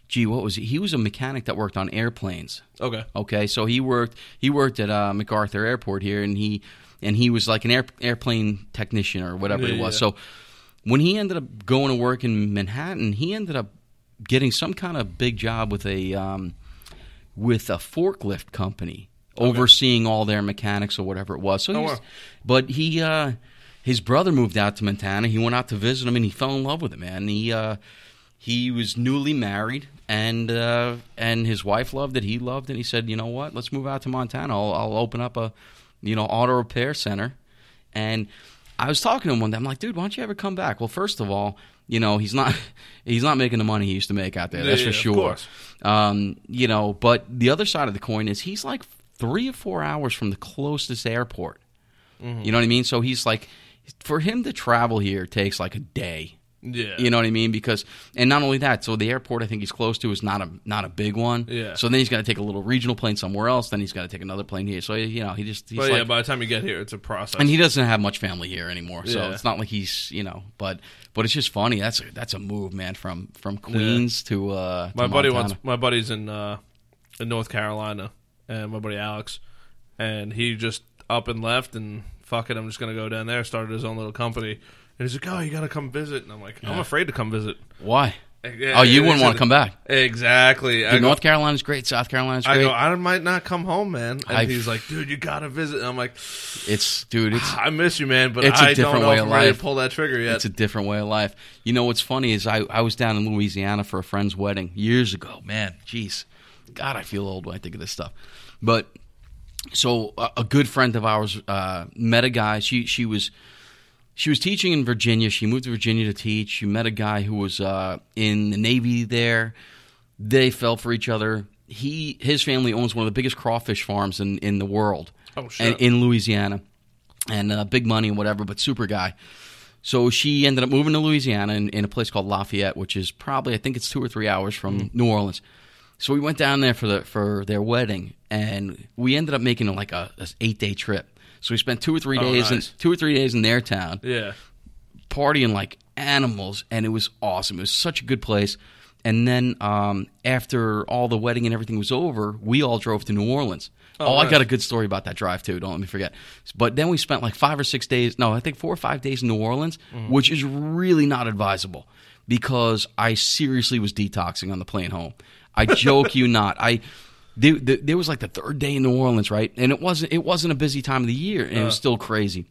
gee, what was he? He was a mechanic that worked on airplanes. Okay, Okay, so he worked he worked at uh, MacArthur Airport here, and he and he was like an air, airplane technician or whatever Yeah, it was. yeah. So when he ended up going to work in Manhattan, he ended up getting some kind of big job with a um, with a forklift company overseeing all their mechanics or whatever it was. So, Oh, wow. but he. Uh, his brother moved out to Montana. He went out to visit him, and he fell in love with him. Man, he uh, he was newly married, and uh, and his wife loved it. He loved it. He said, "You know what? Let's move out to Montana. I'll, I'll open up a you know auto repair center." And I was talking to him one day. I'm like, "Dude, why don't you ever come back?" Well, first of all, you know he's not [laughs] he's not making the money he used to make out there. That's Yeah, for sure. Um, you know, but the other side of the coin is he's like three or four hours from the closest airport. Mm-hmm. You know what I mean? So he's like, for him to travel here takes like a day. Yeah. You know what I mean? Because and not only that, so the airport I think he's close to is not a not a big one. Yeah. So then he's got to take a little regional plane somewhere else. Then he's got to take another plane here. So you know he just he's But like, yeah, by the time you get here, it's a process. and he doesn't have much family here anymore. So Yeah. it's not like he's you know. But but it's just funny. That's a, that's a move, man. From from Queens to uh, my to buddy Montana. wants my buddy's in uh, in North Carolina, and my buddy Alex, and he just up and left, and fuck it, I'm just gonna go down there. Started his own little company, and he's like, "Oh, you gotta come visit," and I'm like, "I'm afraid to come visit." Why? Yeah, Oh, you wouldn't want to come back. Exactly. Dude, North Carolina's great. South Carolina's I great. go, I might not come home, man. And I've- he's like, dude, you gotta visit. And I'm like, it's dude. It's I miss you, man, but It's a I don't different know way if of I'm ready life. to pull that trigger yet. It's a different way of life. You know what's funny is I, I was down in Louisiana for a friend's wedding years ago. Man, jeez, God, I feel old when I think of this stuff. But so a, a good friend of ours uh, met a guy. She she was she was teaching in Virginia. She moved to Virginia to teach. She met a guy who was uh, in the Navy there. They fell for each other. He his family owns one of the biggest crawfish farms in, in the world. Oh, shit. and- in Louisiana, and uh, big money and whatever, but super guy. So she ended up moving to Louisiana in, in a place called Lafayette, which is probably I think it's two or three hours from Mm. New Orleans. So we went down there for the for their wedding, and we ended up making like a, a eight day trip. So we spent two or three Oh, days nice. in two or three days in their town, yeah. partying like animals, and it was awesome. It was such a good place. And then um, after all the wedding and everything was over, we all drove to New Orleans. Oh, Oh, I got a good story about that drive too. Don't let me forget. But then we spent like five or six days. No, I think four or five days in New Orleans, Mm-hmm. which is really not advisable because I seriously was detoxing on the plane home. I joke you not. I there, there, there was like the third day in New Orleans, right? And it wasn't it wasn't a busy time of the year, and it was Uh. still crazy.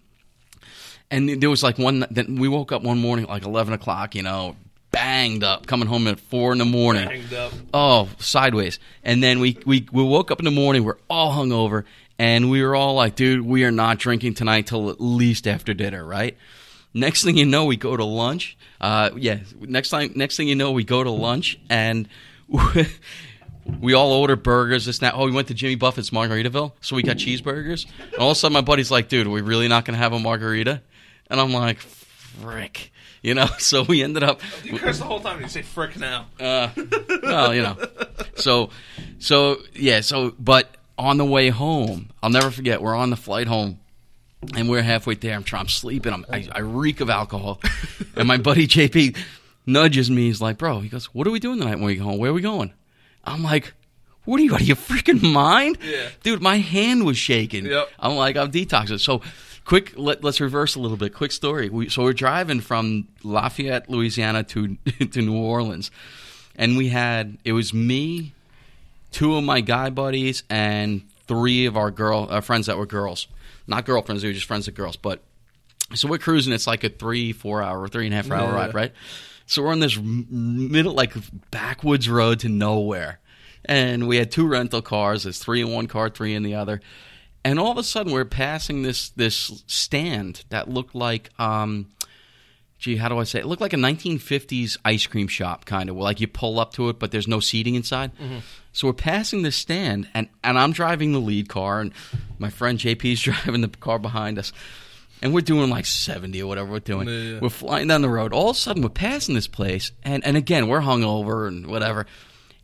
And there was like one. Then we woke up one morning at like eleven o'clock. You know, banged up, coming home at four in the morning. Oh, sideways. And then we, we we woke up in the morning. We're all hungover, and we were all like, "Dude, we are not drinking tonight till at least after dinner, right?" Next thing you know, we go to lunch. Uh, yeah. Next time, next thing you know, we go to lunch, and [laughs] we all order burgers. This now. Oh, we went to Jimmy Buffett's Margaritaville, so we got cheeseburgers. And all of a sudden, my buddy's like, "Dude, are we really not going to have a margarita?" And I'm like, "Frick." [laughs] You know, [laughs] so we ended up. You curse the whole time and you say frick now. Uh, well, you know. So, so yeah. So, but on the way home, I'll never forget. We're on the flight home, and we're halfway there. I'm trying. I'm sleeping. I'm, I, I reek of alcohol, and my buddy JP nudges me. He's like, "Bro," he goes, "What are we doing tonight when we go home? Where are we going?" I'm like. What are you out of your freaking mind? Yeah. Dude, my hand was shaking. Yep. I'm like, I'm detoxing. So, quick, let, let's reverse a little bit. Quick story. We, so, we're driving from Lafayette, Louisiana to, [laughs] to New Orleans. And we had, it was me, two of my guy buddies, and three of our girl uh, friends that were girls. Not girlfriends, they were just friends of girls. But, so we're cruising. It's like a three, four hour, three and a half hour Yeah. ride, right? So, we're on this middle, like, backwoods road to nowhere and we had two rental cars. There's three in one car, three in the other. And all of a sudden, we're passing this this stand that looked like, um, gee, how do I say? It? it looked like a 1950s ice cream shop, kind of. Like you pull up to it, but there's no seating inside. So we're passing this stand, and and I'm driving the lead car, and my friend JP's [laughs] driving the car behind us. And we're doing like 70 or whatever we're doing. Yeah, yeah. We're flying down the road. All of a sudden, we're passing this place, and, and again, we're hungover and whatever.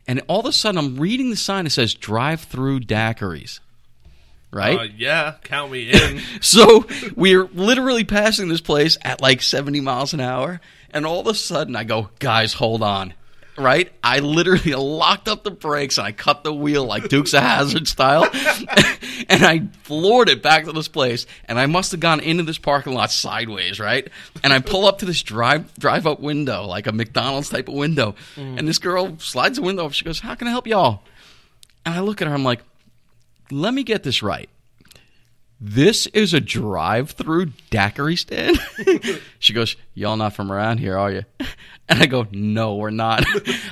And all of a sudden, I'm reading the sign that says drive through daiquiris. Right? Uh, yeah, count me in. [laughs] So we're literally passing this place at like 70 miles an hour. And all of a sudden, I go, guys, hold on. Right? I literally [laughs] locked up the brakes and I cut the wheel like Dukes of Hazzard style. [laughs] and I floored it back to this place. And I must have gone into this parking lot sideways, right? And I pull up to this drive drive up window, like a McDonald's type of window. Mm. And this girl slides the window up. She goes, How can I help y'all? And I look at her, I'm like, let me get this right. This is a drive-through daiquiri stand. [laughs] she goes, y'all not from around here, are you? And I go, no, we're not.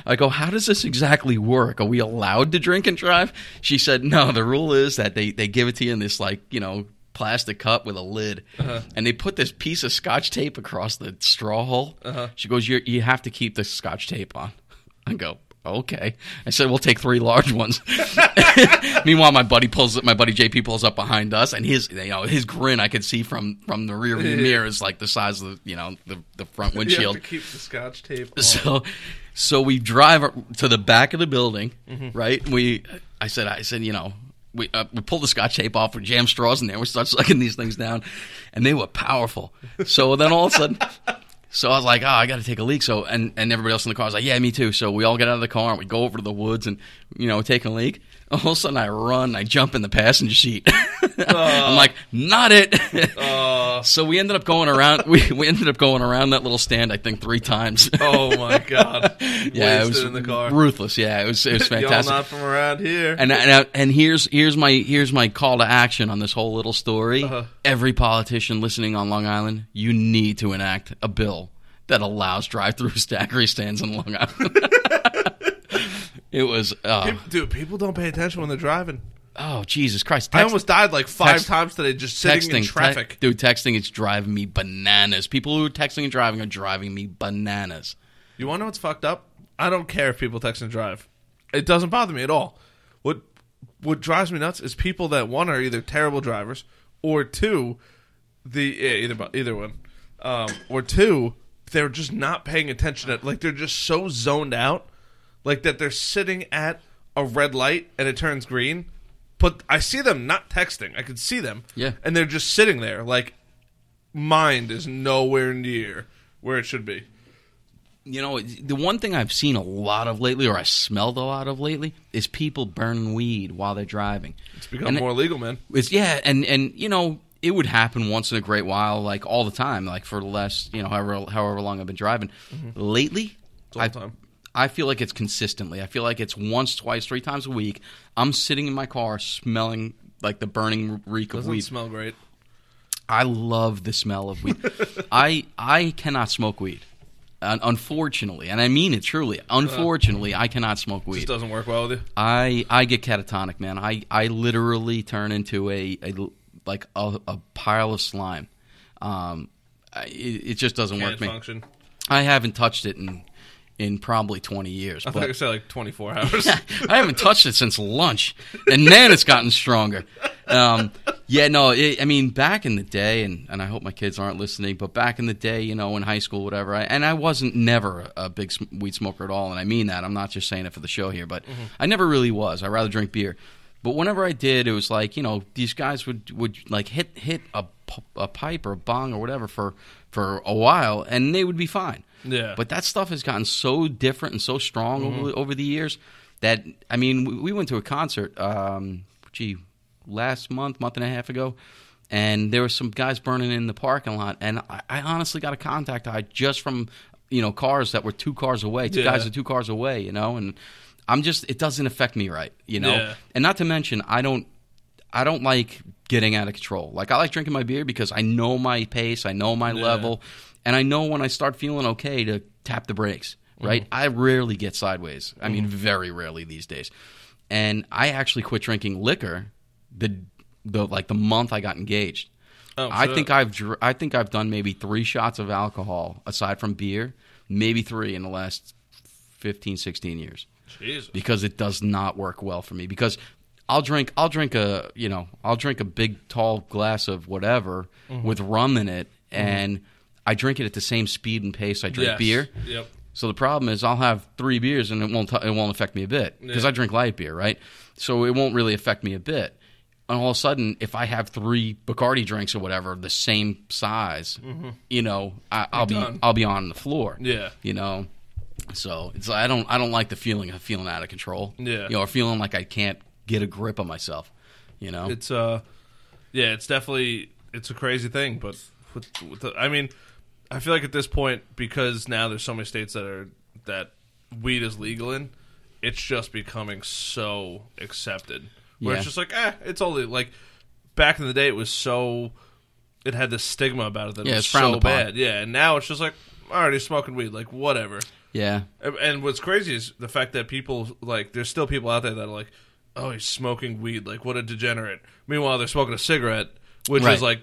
I go, how does this exactly work? Are we allowed to drink and drive? She said, no. The rule is that they they give it to you in this like you know plastic cup with a lid, uh-huh. and they put this piece of scotch tape across the straw hole. Uh-huh. She goes, you you have to keep the scotch tape on. I go, okay. I said, we'll take three large ones. [laughs] Meanwhile, my buddy pulls up, my buddy JP pulls up behind us, and his you know his grin I could see from from the rear view mirror is like the size of the you know the the front windshield. to keep the scotch tape. on. So, so we drive to the back of the building, Mm-hmm. right? We, I said, I said, you know, we uh, we pull the scotch tape off, we jam straws in there, we start sucking these things down, and they were powerful. So then all of a sudden. So I was like, oh, I got to take a leak. So and and everybody else in the car was like, yeah, me too. So we all get out of the car and we go over to the woods and you know take a leak. [laughs] All of a sudden, I run, I jump in the passenger seat. [laughs] I'm like, not it. [laughs] Uh, so we ended up going around. We we ended up going around that little stand. I think three times. oh my god! yeah, Wasted it was in the car. ruthless. Yeah, it was it was fantastic. Y'all not from around here. and and and here's here's my here's my call to action on this whole little story. Uh-huh. Every politician listening on Long Island, you need to enact a bill that allows drive-through daiquiri stands in Long Island. It was uh, People- dude, people don't pay attention when they're driving. oh Jesus Christ! I Text- almost died like five text- times today just sitting in texting, traffic. te- dude. Texting is driving me bananas. People who are texting and driving are driving me bananas. You want to know what's fucked up? I don't care if people text and drive. It doesn't bother me at all. What what drives me nuts is people that one are either terrible drivers or two, the yeah, either either one, um, or two they're just not paying attention. At, like they're just so zoned out, like that they're sitting at a red light and it turns green. But I see them not texting. I could see them. Yeah. And they're just sitting there. Like mind is nowhere near where it should be. You know, the one thing I've seen a lot of lately, or I smelled a lot of lately, is people burning weed while they're driving. It's become And it- more legal, man. It's yeah, and and you know, it would happen once in a great while, like all the time, like for the last you know however however long I've been driving. Mm-hmm. Lately, all I the time. I feel like it's consistently. I feel like it's once, twice, three times a week. I'm sitting in my car smelling like the burning reek of Doesn't weed. smell great. I love the smell of weed. [laughs] I I cannot smoke weed. Unfortunately, and I mean it truly. Unfortunately, I cannot smoke Just weed. doesn't work well with you. I I get catatonic, man. I I literally turn into a, a like a, a pile of slime. Um, I, it, it just doesn't Can't work me. I haven't touched it in in probably twenty years. I but- thought you said like 24 [laughs] hours. I haven't touched it since lunch, and man, it's gotten stronger. Um, yeah, no, it, I mean, back in the day, and, and I hope my kids aren't listening, but back in the day, you know, in high school, whatever, I, and I wasn't never a, big weed smoker at all, and I mean that. I'm not just saying it for the show here, but I never really was. I rather drink beer. But whenever I did, it was like you know these guys would would like hit hit a, a pipe or a bong or whatever for for a while, and they would be fine. Yeah. But that stuff has gotten so different and so strong over, over the years that I mean, we, we went to a concert, um, gee, last month, month and a half ago, and there were some guys burning in the parking lot, and I, I honestly got a contact eye just from you know cars that were two cars away, two Yeah. guys are two cars away, you know, and I'm just it doesn't affect me right, you know, Yeah. and not to mention I don't I don't like getting out of control. Like I like drinking my beer because I know my pace, I know my level, and I know when I start feeling okay to tap the brakes. Right? Mm-hmm. I rarely get sideways. I mean, mm-hmm. very rarely these days. And I actually quit drinking liquor the the like the month I got engaged. Oh, I think I've dr- I think I've done maybe three shots of alcohol aside from beer, maybe three in the last 15, 16 years Jesus. because it does not work well for me because I'll drink I'll drink a you know I'll drink a big tall glass of whatever Mm-hmm. with rum in it mm-hmm. and I drink it at the same speed and pace I drink Yes. beer. Yep. So the problem is I'll have three beers and it won't t- it won't affect me a bit because Yeah. I drink light beer, right? So it won't really affect me a bit. And all of a sudden, if I have three Bacardi drinks or whatever, the same size, you know, I, I'll be Mm-hmm. done. I'll be on the floor. Yeah. you know. So it's I don't I don't like the feeling of feeling out of control. Yeah. you know, or feeling like I can't get a grip on myself. You know, It's uh, yeah, it's definitely it's a crazy thing, but with, with the, I mean, I feel like at this point because now there's so many states that are that weed is legal in, it's just becoming so accepted. Where Yeah. it's just like, eh, it's only like back in the day, it was so it had this stigma about it that Yeah, it was so upon. bad. Yeah, and now it's just like already smoking weed, like whatever. Yeah. And- And what's crazy is the fact that people like there's still people out there that are like, oh, he's smoking weed, like what a degenerate. Meanwhile, they're smoking a cigarette, which Right. is like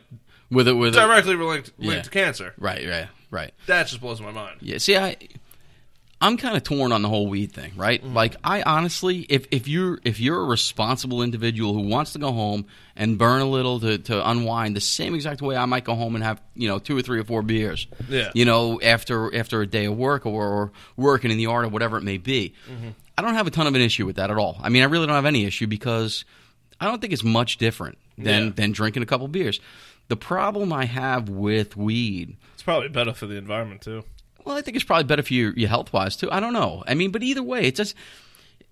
With it, with it. directly linked linked Yeah. to cancer. Right, right, right. That just blows my mind. Yeah. See, I, I'm kind of torn on the whole weed thing, right? Mm-hmm. Like, I honestly, if if you're if you're a responsible individual who wants to go home and burn a little to, to unwind, the same exact way I might go home and have you know two or three or four beers, Yeah. you know, after after a day of work or, or working in the art or whatever it may be. Mm-hmm. I don't have a ton of an issue with that at all. I mean, I really don't have any issue because I don't think it's much different than Yeah. than drinking a couple beers. The problem I have with weed It's probably better for the environment too. well, I think it's probably better for you, you health wise too. I don't know. I mean, but either way, it just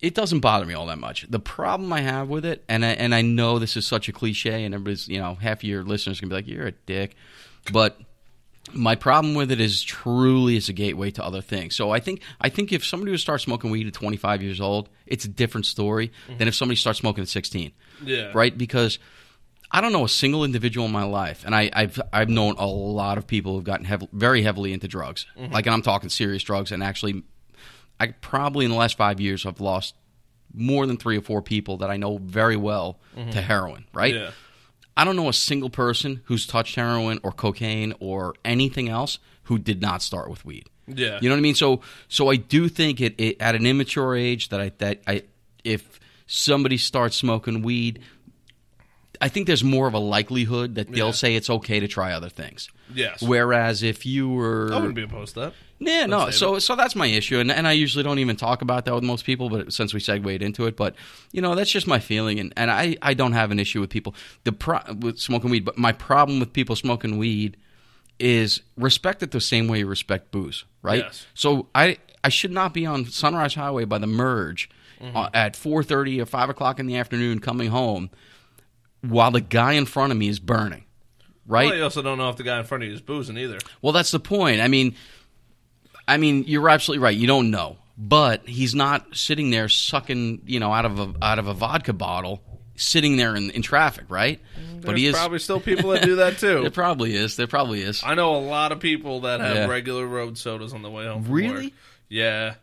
it doesn't bother me all that much. The problem I have with it, and I, and I know this is such a cliche, and everybody's you know half of your listeners can be like, "You're a dick," but my problem with it is truly it's a gateway to other things. So I think I think if somebody would start smoking weed at 25 years old, it's a different story than if somebody starts smoking at 16 Yeah. right? Because I don't know a single individual in my life, and I, I've I've known a lot of people who've gotten hev- very heavily into drugs. Mm-hmm. Like, and I'm talking serious drugs. And actually, I probably in the last five years have lost more than three or four people that I know very well mm-hmm. to heroin. Right? Yeah. I don't know a single person who's touched heroin or cocaine or anything else who did not start with weed. Yeah. You know what I mean? So so I do think it, it at an immature age that I that I if somebody starts smoking weed, I think there's more of a likelihood that they'll Yeah. say it's okay to try other things. Yes. Whereas if you were I wouldn't be opposed to that. yeah, no. So, so that's my issue, and, and I usually don't even talk about that with most people. But since we segued into it, but you know, that's just my feeling, and, and I, I don't have an issue with people the pro- with smoking weed. But my problem with people smoking weed is respect it the same way you respect booze, right? Yes. So I I should not be on Sunrise Highway by the merge Mm-hmm. uh, at four thirty or five o'clock in the afternoon, coming home while the guy in front of me is burning, right? Well, you also don't know if the guy in front of you is boozing either. Well, that's the point. I mean, I mean, you're absolutely right. You don't know, but he's not sitting there sucking, you know, out of a out of a vodka bottle, sitting there in, in traffic, right? but There's he is. probably still people that [laughs] do that too. there probably is. There probably is. I know a lot of people that have Yeah. regular road sodas on the way home. From Really? Work. Yeah,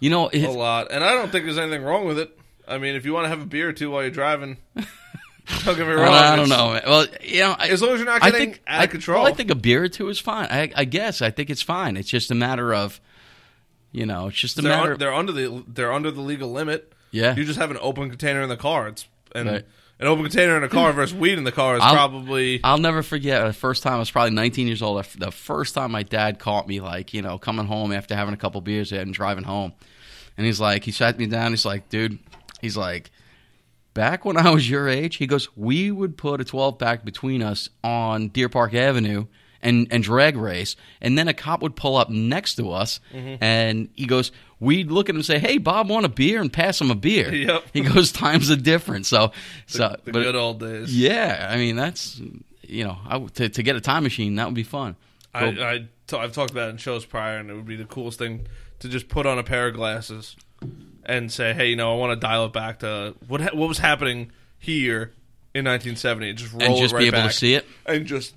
You know, a lot, and I don't think there's anything wrong with it. I mean, if you want to have a beer or two while you're driving, [laughs] [laughs] don't get me uh, wrong. I don't know. man. Well, you know, I, As long as you're not I getting think out I, of control. Well, I think a beer or two is fine. I, I guess I think it's fine. It's just a matter of, you know, it's just a they're, matter. un- they're under the they're under the legal limit. Yeah. you just have an open container in the car. It's and Right. an open container in a car [laughs] versus weed in the car is I'll- probably I'll never forget the first time I was probably 19 years old. The first time my dad caught me, like you know, coming home after having a couple beers and driving home, and he's like, he sat me down. He's like, dude, he's like, back when I was your age, he goes, we would put a 12 pack between us on Deer Park Avenue. And, and drag race, and then a cop would pull up next to us, Mm-hmm. and he goes, "We'd look at him and say, hey, Bob, want a beer?' and pass him a beer." [laughs] Yep. He goes, "Times are different." So, so, the but- good old days. yeah, I mean that's you know I to to get a time machine that would be fun. I, I t- I've talked about it in shows prior, and it would be the coolest thing to just put on a pair of glasses and say, "Hey, you know, I want to dial it back to what ha- what was happening here in 1970." And just roll and just it right be able back to see it. and just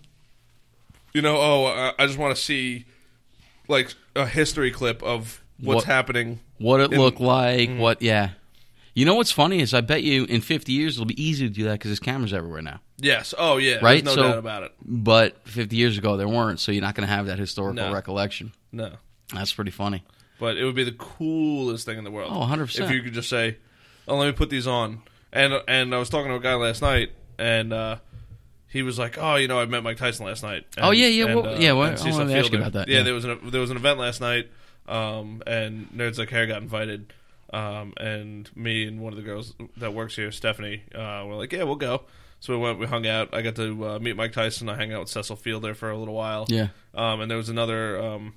you know, oh, I, I just want to see like a history clip of what's What- happening. What it in- looked like, Mm. what yeah. You know what's funny is I bet you in 50 years it'll be easy to do that because there's cameras everywhere now. Yes. Oh, yeah. Right? There's no So- doubt about it. But 50 years ago there weren't, so you're not going to have that historical No. recollection. No. That's pretty funny. But it would be the coolest thing in the world. Oh, 100%. If you could just say, "Oh, let me put these on," and and I was talking to a guy last night, and uh, he was like, "Oh, you know, I met Mike Tyson last night." And, Oh, yeah, yeah, and, well, yeah, well, I wanted to ask you about that, Yeah, yeah. there was an there was an event last night, um, and Nerds Like Hair got invited, um, and me and one of the girls that works here, Stephanie, uh, were like, "Yeah, we'll go." So we went, we hung out. I got to uh, meet Mike Tyson. I hung out with Cecil Fielder for a little while. Yeah. Um, and there was another um,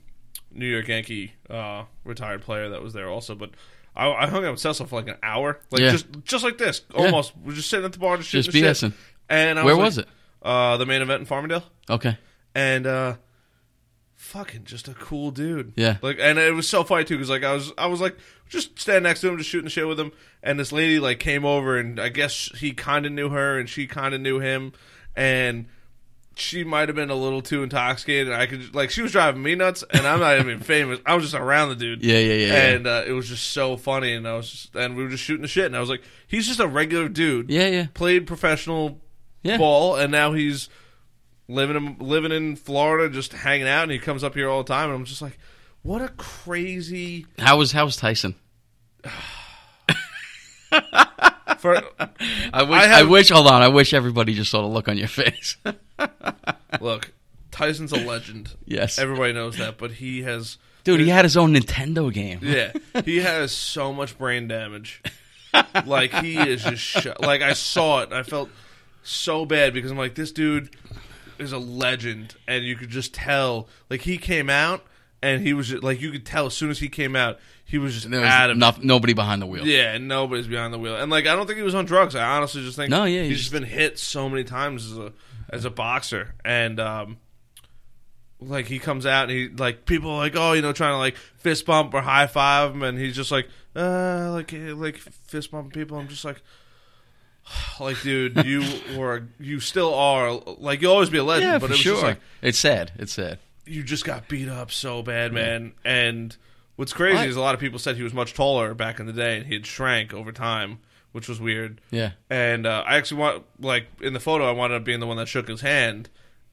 New York Yankee uh, retired player that was there also. But I, I hung out with Cecil for like an hour, like Yeah. just just like this, almost. We're just sitting at the bar, just Just shooting the shit. And I Where was, was like, it? Uh, the main event in Farmingdale. Okay. And uh, fucking just a cool dude. Yeah. Like, and it was so funny too because like I was I was like just standing next to him, just shooting the shit with him, and this lady like came over, and I guess he kind of knew her, and she kind of knew him, and she might have been a little too intoxicated. I could like she was driving me nuts, and I'm not even [laughs] famous. I was just around the dude. Yeah, yeah, yeah. And uh, it was just so funny, and I was just, and we were just shooting the shit, and I was like, he's just a regular dude. Yeah, yeah. Played professional Yeah. ball, and now he's living in, living in Florida, just hanging out, and he comes up here all the time, and I'm just like, what a crazy How was how was Tyson? [sighs] [laughs] for I wish. I I, wish. Hold on. I wish everybody just saw the look on your face. [laughs] look. Tyson's a legend. yes, Everybody knows that, but he has dude. He had his own Nintendo game. Yeah, [laughs] he has so much brain damage. Like he is just sh- like I saw it. I felt so bad because I'm like this dude is a legend, and you could just tell. Like he came out, and he was just, like you could tell as soon as he came out, he was just There was adamant. nobody behind the wheel. Yeah, nobody's behind the wheel. And like I don't think he was on drugs. I honestly just think No, yeah, he's he's just been hit so many times as a as a boxer. And um like he comes out and he like people are like, Oh, you know, trying to like fist bump or high five him and he's just like, uh like eh, like fist bumping people. I'm just like [sighs] like dude, [laughs] you were you still are like you'll always be a legend, Yeah, but it was sure. just like it's sad. It's sad. you just got beat up so bad, man. And what's crazy I- is a lot of people said he was much taller back in the day, and he had shrank over time, which was weird. Yeah. And uh, I actually want, like, in the photo, I wound up being the one that shook his hand.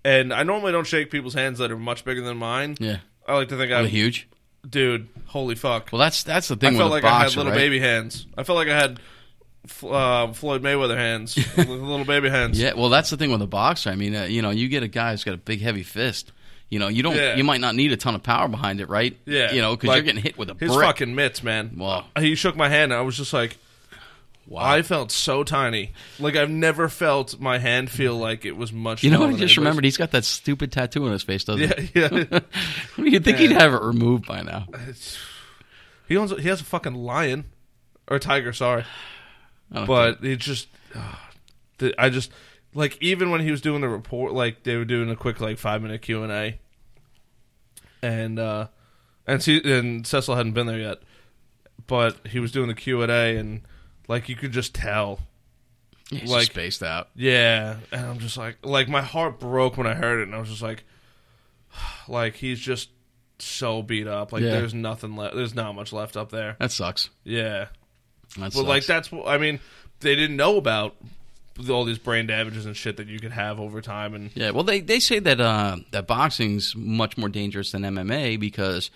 And I normally don't shake people's hands that are much bigger than mine. Yeah. I like to think Really I'm huge. dude. Holy fuck! Well, that's that's the thing. I felt like I had little right? baby hands. I felt like I had uh, Floyd Mayweather hands, [laughs] little baby hands. Yeah, well, that's the thing with a boxer. I mean, uh, you know, you get a guy who's got a big, heavy fist. You know, you don't. Yeah. You might not need a ton of power behind it, right? Yeah, You know, because Like, you're getting hit with a his brick. fucking mitts, man. Wow. He shook my hand, and I was just like. wow. I felt so tiny. Like I've never felt my hand feel like it was much. you know what? I just remembered. He's got that stupid tattoo on his face, doesn't Yeah, he? yeah. [laughs] You'd think he'd have it removed by now. He owns. He has a fucking lion or tiger. Sorry, but it just. Uh, the, I just like even when he was doing the report, like they were doing a quick like five minute Q and A, and uh, and see, and Cecil hadn't been there yet, but he was doing the Q and A, and like you could just tell he's like- just spaced out. Yeah, and I'm just like, like my heart broke when I heard it, and I was just like, [sighs] like he's just so beat up. Like Yeah. there's nothing left. There's not much left up there. That sucks. Yeah, That but like that's what I mean. They didn't know about all these brain damages and shit that you could have over time, and Yeah, well, they, they say that uh, that boxing's much more dangerous than MMA because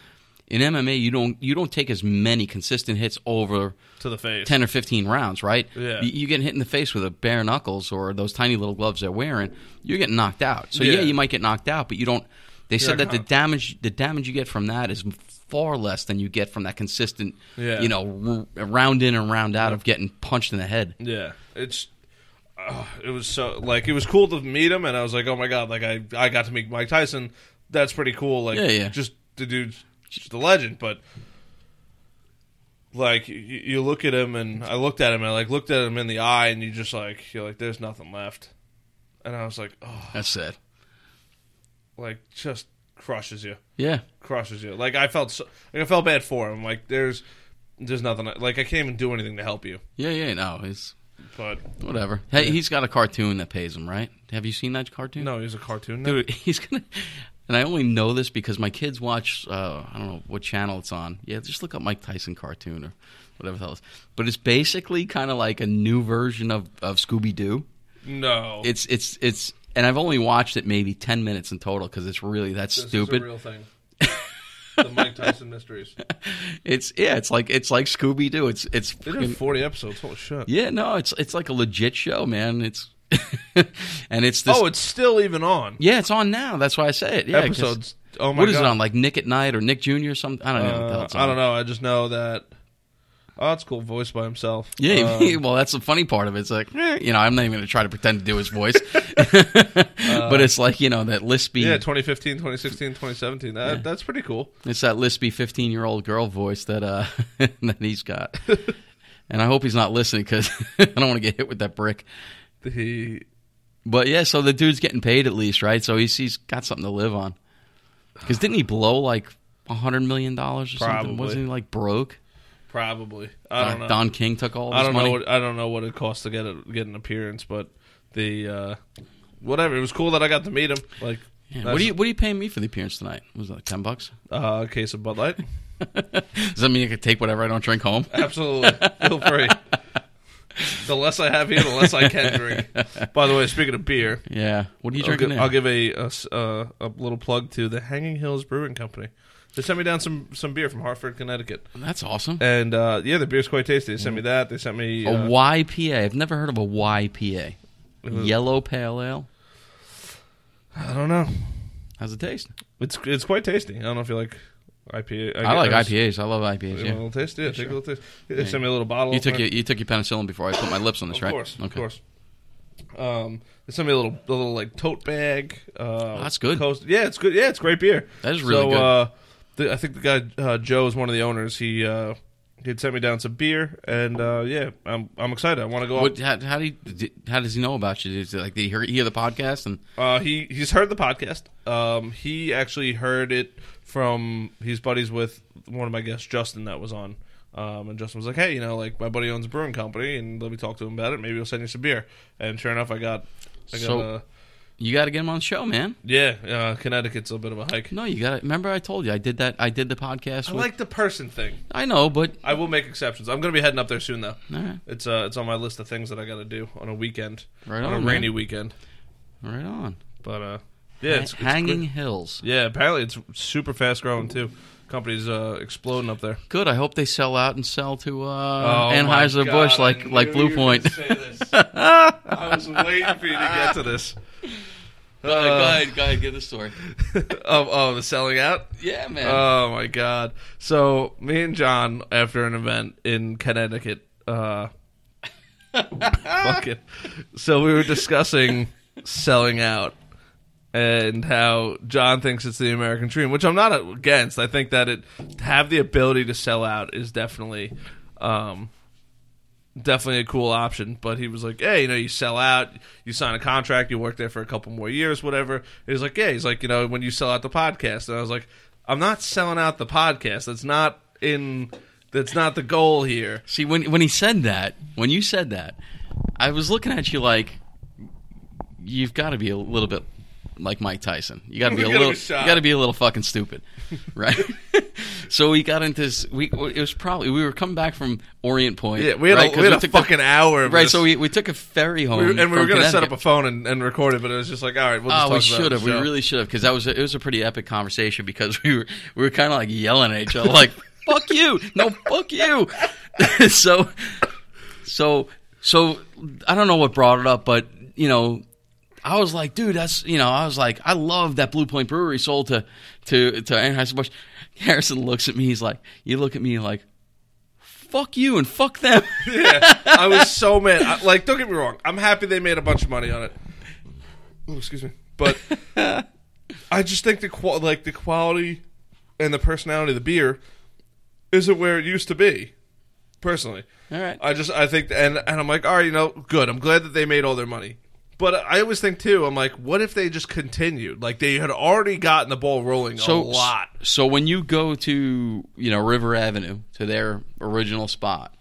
in MMA you don't you don't take as many consistent hits over to the face. ten or fifteen rounds, right? Yeah. You, you get hit in the face with a bare knuckles or those tiny little gloves they're wearing, you're getting knocked out. So yeah, Yeah. you might get knocked out, but you don't. They said Yeah, that the damage the damage you get from that is far less than you get from that consistent, Yeah. you know, r- round in and round out of getting punched in the head. Yeah, it's. Uh, it was so like it was cool to meet him, and I was like, oh my god, like I I got to meet Mike Tyson. That's pretty cool. Like, Yeah, yeah. just the dude's just a legend. But like you, you look at him, and I looked at him, and I like looked at him in the eye, and you just like you're like, there's nothing left. And I was like, oh, That's sad. like just crushes you, Yeah. crushes you. Like I felt so, like I felt bad for him. Like there's there's nothing. Like I can't even do anything to help you. Yeah, yeah, no, it's But whatever. Hey, he's got a cartoon that pays him, right? Have you seen that cartoon? no, he's a cartoon. now. Dude, [laughs] he's gonna. And I only know this because my kids watch. Uh, I don't know what channel it's on. Yeah, just look up Mike Tyson cartoon or whatever the hell. It's. But it's basically kind of like a new version of, of Scooby Doo. No, It's it's it's. And I've only watched it maybe ten minutes in total because it's really that This stupid. Is a real thing. The Mike Tyson mysteries. [laughs] It's yeah, it's like it's like Scooby Doo. It's it's They freaking- did forty episodes. Holy shit! yeah, no, it's it's like a legit show, man. It's [laughs] and it's this. oh, it's still even on. yeah, it's on now. That's why I say it. Yeah, 'cause- Episodes. Oh my god. What is it on? Like Nick at Nite or Nick Jr. or something? I don't know. what the hell Uh, it's I don't know. I just know that. Oh, that's cool. voice by himself. Yeah, Um, [laughs] well, that's the funny part of it. It's like, eh, you know, I'm not even going to try to pretend to do his voice, [laughs] [laughs] but it's like, you know, that lispy, yeah. 2015, 2016, 2017. That, That's pretty cool. it's that lispy 15 year old girl voice that uh that he's got. and I hope he's not listening because I don't want to get hit with that brick. He. But yeah, so the dude's getting paid at least, right? So he's he's got something to live on. Because didn't he blow like a hundred million dollars or something? Wasn't he like broke? Probably. I don't Uh, know. Don King took all. I don't money? know. What, I don't know what it costs to get a, get an appearance, but the uh, whatever. It was cool that I got to meet him. Like, Yeah. What are you What are you paying me for the appearance tonight? Was that ten bucks? uh, a case of Bud Light? [laughs] Does that mean I can take whatever I don't drink home? Absolutely, feel free. [laughs] The less I have here, the less I can drink. By the way, speaking of beer, Yeah. What are you I'll drinking give. I'll give a, a uh, a little plug to the Hanging Hills Brewing Company. They sent me down some, some beer from Hartford, Connecticut, That's awesome. and uh, yeah, the beer's quite tasty. They sent me that. They sent me A uh, YPA. I've never heard of a YPA. Yellow Pale Ale. I don't know. How's it taste? It's it's quite tasty. I don't know if you like IPA. I, like guess- IPAs. I love IPAs. Want a little taste? Yeah, take a little taste. They sent me a little bottle. You took your you took your penicillin before I put my lips on this, right? Of course, okay. of course. Um, they sent me a little, a little like tote bag. Uh, that's good. Coast. Yeah, it's good. Yeah, it's great beer. That is really so, good. Uh, the, I think the guy uh, Joe is one of the owners. He uh, he'd sent me down some beer, and uh, yeah, I'm I'm excited. I want to go. What, how, how do you, how does he know about you? Is it like did he hear, hear the podcast and Uh, he he's heard the podcast. Um, he actually heard it from his buddies with one of my guests, Justin, that was on. Um, and Justin was like, "Hey, you know, like my buddy owns a brewing company, and let me talk to him about it. Maybe he'll send you some beer." And sure enough, I got, I got, So- uh, you got to get him on the show, man? yeah, uh, Connecticut's a bit of a hike. No, you got to remember I told you I did that. I did the podcast. I with, like the person thing. I know, but I will make exceptions. I'm going to be heading up there soon, though. all right, It's uh, it's on my list of things that I got to do on a weekend, Right on, on, a rainy weekend. right on. But uh, yeah, it's, it's hanging great. hills. Yeah, apparently it's super fast growing too. Companies uh, exploding up there. Good. I hope they sell out and sell to uh, Oh, Anheuser Busch like like Blue Point. [laughs] I was waiting for you to get to this. [laughs] go, ahead, go ahead, go ahead, get the story. [laughs] oh, oh, the selling out. Yeah, man. Oh my god! So me and John, after an event in Connecticut, uh, [laughs] fucking, so we were discussing selling out and how John thinks it's the American dream, which I'm not against. I think that it have the ability to sell out is definitely, um, definitely a cool option. But he was like, "Hey, you know, you sell out, you sign a contract, you work there for a couple more years, whatever." He's like, "Yeah," he's like, "You know, when you sell out the podcast," and I was like, "I'm not selling out the podcast. That's not in. That's not the goal here." See, when when he said that, when you said that, I was looking at you like you've got to be a little bit like Mike Tyson. You got to be [laughs] a little. You got to be a little fucking stupid, [laughs] right? so we got into this. We it was probably we were coming back from Orient Point. Yeah, we had right? a, we had a took the- fucking hour. Right. this. So we, we took a ferry home, We were- and we were going to set up a phone and, and record it, but it was just like, all right, we'll just Oh, we should have. We really should have because that was a, it was a pretty epic conversation because we were we were kind of like yelling at each other like "fuck you," no "fuck you." [laughs] so so so I don't know what brought it up, but you know. I was like, dude, that's you know, I was like, I love that Blue Point Brewery sold to to to Anheuser Busch. [laughs] Harrison looks at me, he's like, you look at me like, fuck you and fuck them. [laughs] yeah, I was [laughs] so mad. I, like, don't get me wrong. I'm happy they made a bunch of money on it. Ooh, excuse me, but I just think the qual- like the quality and the personality of the beer isn't where it used to be. Personally, All right. I just I think and and I'm like, all right, you know, good. I'm glad that they made all their money. But I always think too. I'm like, what if they just continued? Like they had already gotten the ball rolling so, a lot. So when you go to you know River Avenue to their original spot,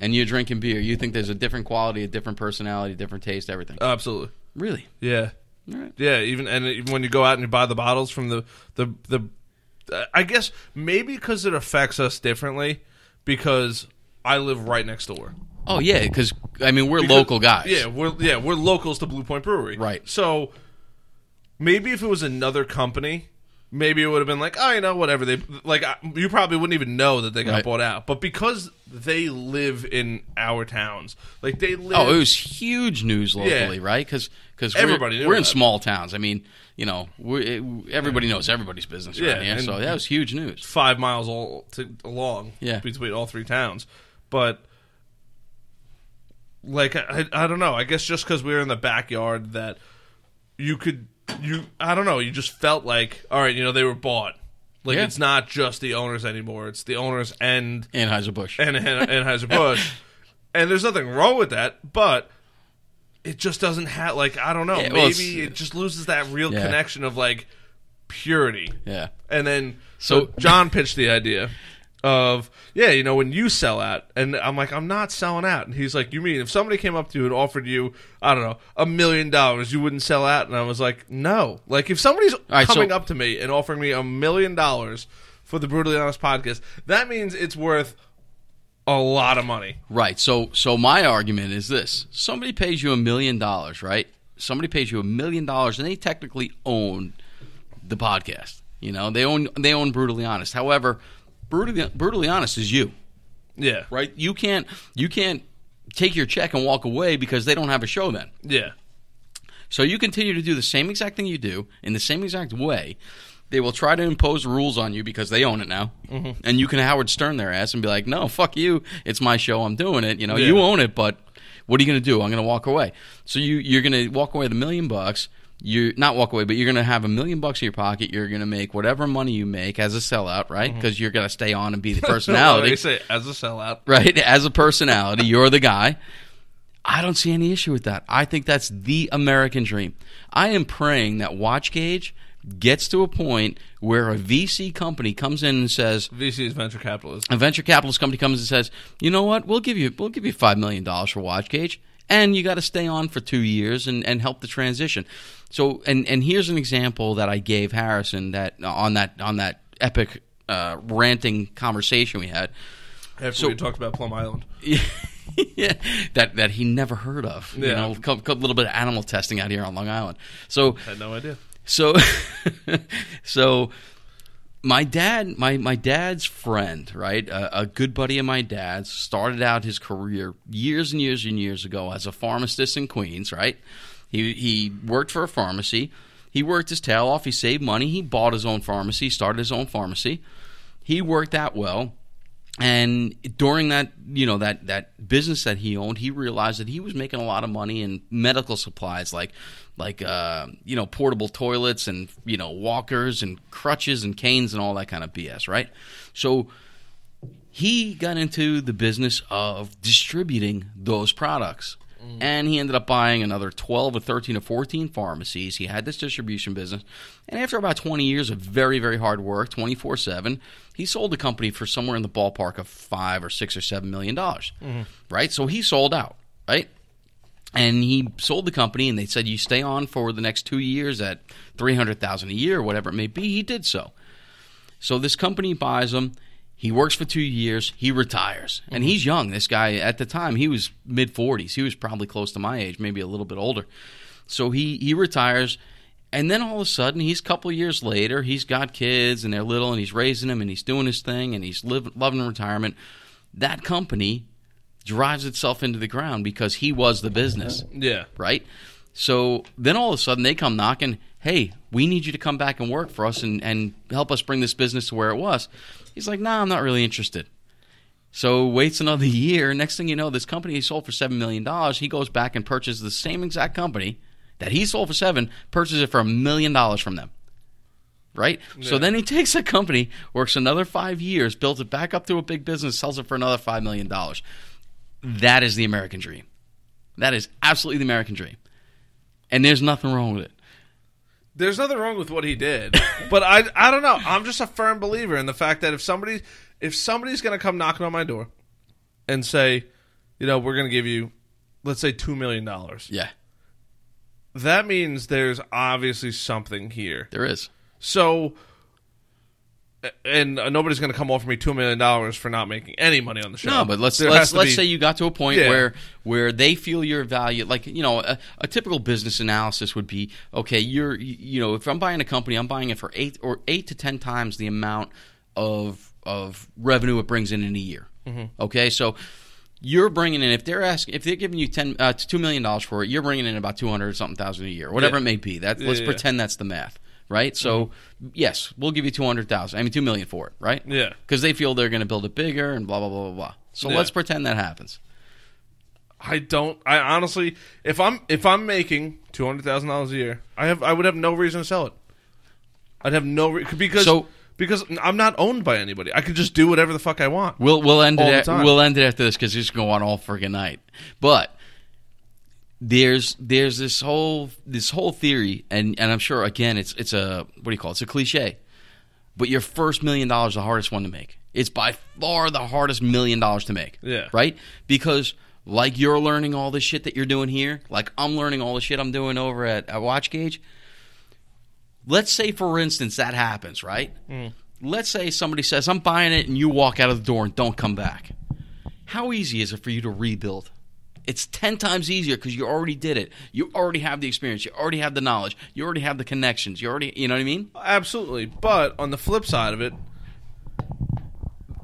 and you're drinking beer, you think there's a different quality, a different personality, different taste, everything. Absolutely, Really? yeah. Right. Yeah, even and even when you go out and you buy the bottles from the the the, I guess maybe because it affects us differently because I live right next door. Oh yeah, because I mean we're Because- local guys. Yeah, we're yeah we're locals to Blue Point Brewery. Right. So maybe if it was another company, maybe it would have been like, oh, you know, whatever. They like I- you probably wouldn't even know that they got Right. bought out, but because they live in our towns, like they live. Oh, it was huge news locally, right? Because because Everybody we're, knew we're in that. small towns. I mean, you know, we it, everybody knows everybody's business Yeah, around here. and- So that was huge news. five miles all to, along Yeah. between all three towns. But like I, I don't know. I guess just because we were in the backyard that you could you I don't know. You just felt like all right. You know they were bought. Like Yeah. it's not just the owners anymore. It's the owners and Anheuser Busch. and and Anheuser Busch. [laughs] and there's nothing wrong with that, but. It just doesn't have like I don't know. Yeah, well, maybe it just loses that real Yeah. connection of like purity. Yeah. And then so, So- John pitched the idea of yeah, you know, when you sell out, and I'm like, I'm not selling out, and he's like, you mean if somebody came up to you and offered you, I don't know, a million dollars, you wouldn't sell out? And I was like, no. Like if somebody's right, so- coming up to me and offering me a million dollars for the brutally honest podcast, that means it's worth a lot of money. Right. So so my argument is this: somebody pays you a million dollars, right? Somebody pays you a million dollars, and they technically own the podcast. You know, they own they own brutally honest. However, brutally brutally honest is you, Yeah, right? You can't you can't take your check and walk away because they don't have a show then. yeah, So you continue to do the same exact thing you do in the same exact way. They will try to impose rules on you because they own it now, Mm-hmm. and you can Howard Stern their ass and be like, "No, fuck you. It's my show. I'm doing it. You know, Yeah. you own it, but what are you going to do? I'm going to walk away." So you you're going to walk away with a million bucks. You not walk away, but you're going to have a million bucks in your pocket. You're going to make whatever money you make as a sellout, right? Mm-hmm. Because you're going to stay on and be the [laughs] personality they say as a sellout. right? [laughs] As a personality, you're the guy. I don't see any issue with that. I think that's the American dream. I am praying that WatchGauge gets to a point where a VC company comes in and says, VC is venture capitalist. a venture capitalist company comes and says, "You know what? We'll give you we'll give you five million dollars for WatchGauge, and you got to stay on for two years and, and help the transition." So, and and here's an example that I gave Harrison that on that on that epic uh, ranting conversation we had. After So- we talked about Plum Island. [laughs] yeah, that that he never heard of. You Yeah. know, a little bit of animal testing out here on Long Island. So Had no idea. so [laughs] so my dad my my dad's friend right a, a good buddy of my dad's started out his career years and years and years ago as a pharmacist in queens right he he worked for a pharmacy. He worked his tail off. He saved money. He bought his own pharmacy started his own pharmacy. He worked that well. And during that you know that that business that he owned he realized that he was making a lot of money in medical supplies like like uh, you know portable toilets and you know walkers and crutches and canes and all that kind of bs right? So he got into the business of distributing those products Mm-hmm. and he ended up buying another 12 or 13 or 14 pharmacies. He had this distribution business. And after about 20 years of very very hard work 24-7 he sold the company for somewhere in the ballpark of five or six or seven million dollars. Mm-hmm. Right? So he sold out right? And he sold the company and they said you stay on for the next two years at 300000 a year whatever it may be. He did so. So this company buys him. He works for two years. He retires, and mm-hmm. he's young. This guy at the time he was mid forties. He was probably close to my age, maybe a little bit older. So he he retires, and then all of a sudden, he's a couple years later. He's got kids, and they're little, and he's raising them, and he's doing his thing, and he's live, loving retirement. That company drives itself into the ground because he was the business [laughs] Yeah. right? So then all of a sudden they come knocking, hey, we need you to come back and work for us and, and help us bring this business to where it was. He's like, nah, I'm not really interested. So waits another [laughs] year. Next thing you know, this company he sold for seven million dollars. He goes back and purchases the same exact company that he sold for seven, purchases it for a million dollars from them. Right? So then he [laughs] takes a company, works another five years, builds it back up to a big business, sells it for another five million dollars. That is the American dream. That is absolutely the American dream. And there's nothing wrong with it. There's nothing wrong with what he did, but I I don't know. I'm just a firm believer in the fact that if somebody if somebody's going to come knocking on my door and say, you know, we're going to give you let's say 2 million dollars. Yeah, That means there's obviously something here. there is. So and nobody's going to come offer me 2 million dollars for not making any money on the show. No, but let's There let's let's be- say you got to a point Yeah. where where they feel your value. Like you know, a, a typical business analysis would be okay. You're you know, if I'm buying a company, I'm buying it for eight or eight to ten times the amount of of revenue it brings in in a year. Mm-hmm. Okay, so. You're bringing in if they're asking if they're giving you ten uh, two million dollars for it, you're bringing in about two hundred something thousand a year, whatever Yeah. it may be. That let's yeah. pretend that's the math, right? So mm-hmm. yes, we'll give you two hundred thousand. I mean two million for it, right? Yeah. because they feel they're going to build it bigger and blah blah blah blah blah. So Yeah. let's pretend that happens. I don't. I honestly, if I'm if I'm making two hundred thousand dollars a year, I have I would have no reason to sell it. I'd have no re- because So- because I'm not owned by anybody. I could just do whatever the fuck I want. We'll we'll end All it at, time. we'll end it after this because it's going on all friggin' night. But there's there's this whole this whole theory, and and I'm sure again it's it's a what do you call it? It's a cliche, but your first million dollars is the hardest one to make. It's by far the hardest million dollars to make. Yeah. Right? Because like you're learning all the shit that you're doing here, like I'm learning all the shit I'm doing over at, at WatchGauge. Let's say, for instance, that happens, right? Mm. Let's say somebody says, I'm buying it, and you walk out of the door and don't come back. How easy is it for you to rebuild? It's 10 times easier because you already did it. You already have the experience. You already have the knowledge. You already have the connections. You already, you know what I mean? Absolutely. But on the flip side of it,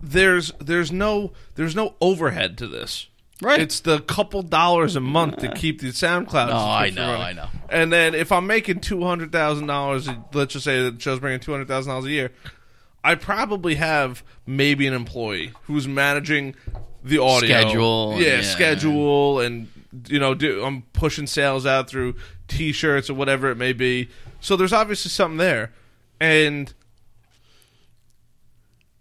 there's there's no there's no overhead to this. Right. It's the couple dollars a month to keep the SoundCloud. No, oh, I know, running. I know. And then if I'm making two hundred thousand dollars, let's just say the show's bringing two hundred thousand dollars a year, I probably have maybe an employee who's managing the audio Schedule, yeah, yeah. schedule, and you know, do, I'm pushing sales out through T-shirts or whatever it may be. So there's obviously something there, and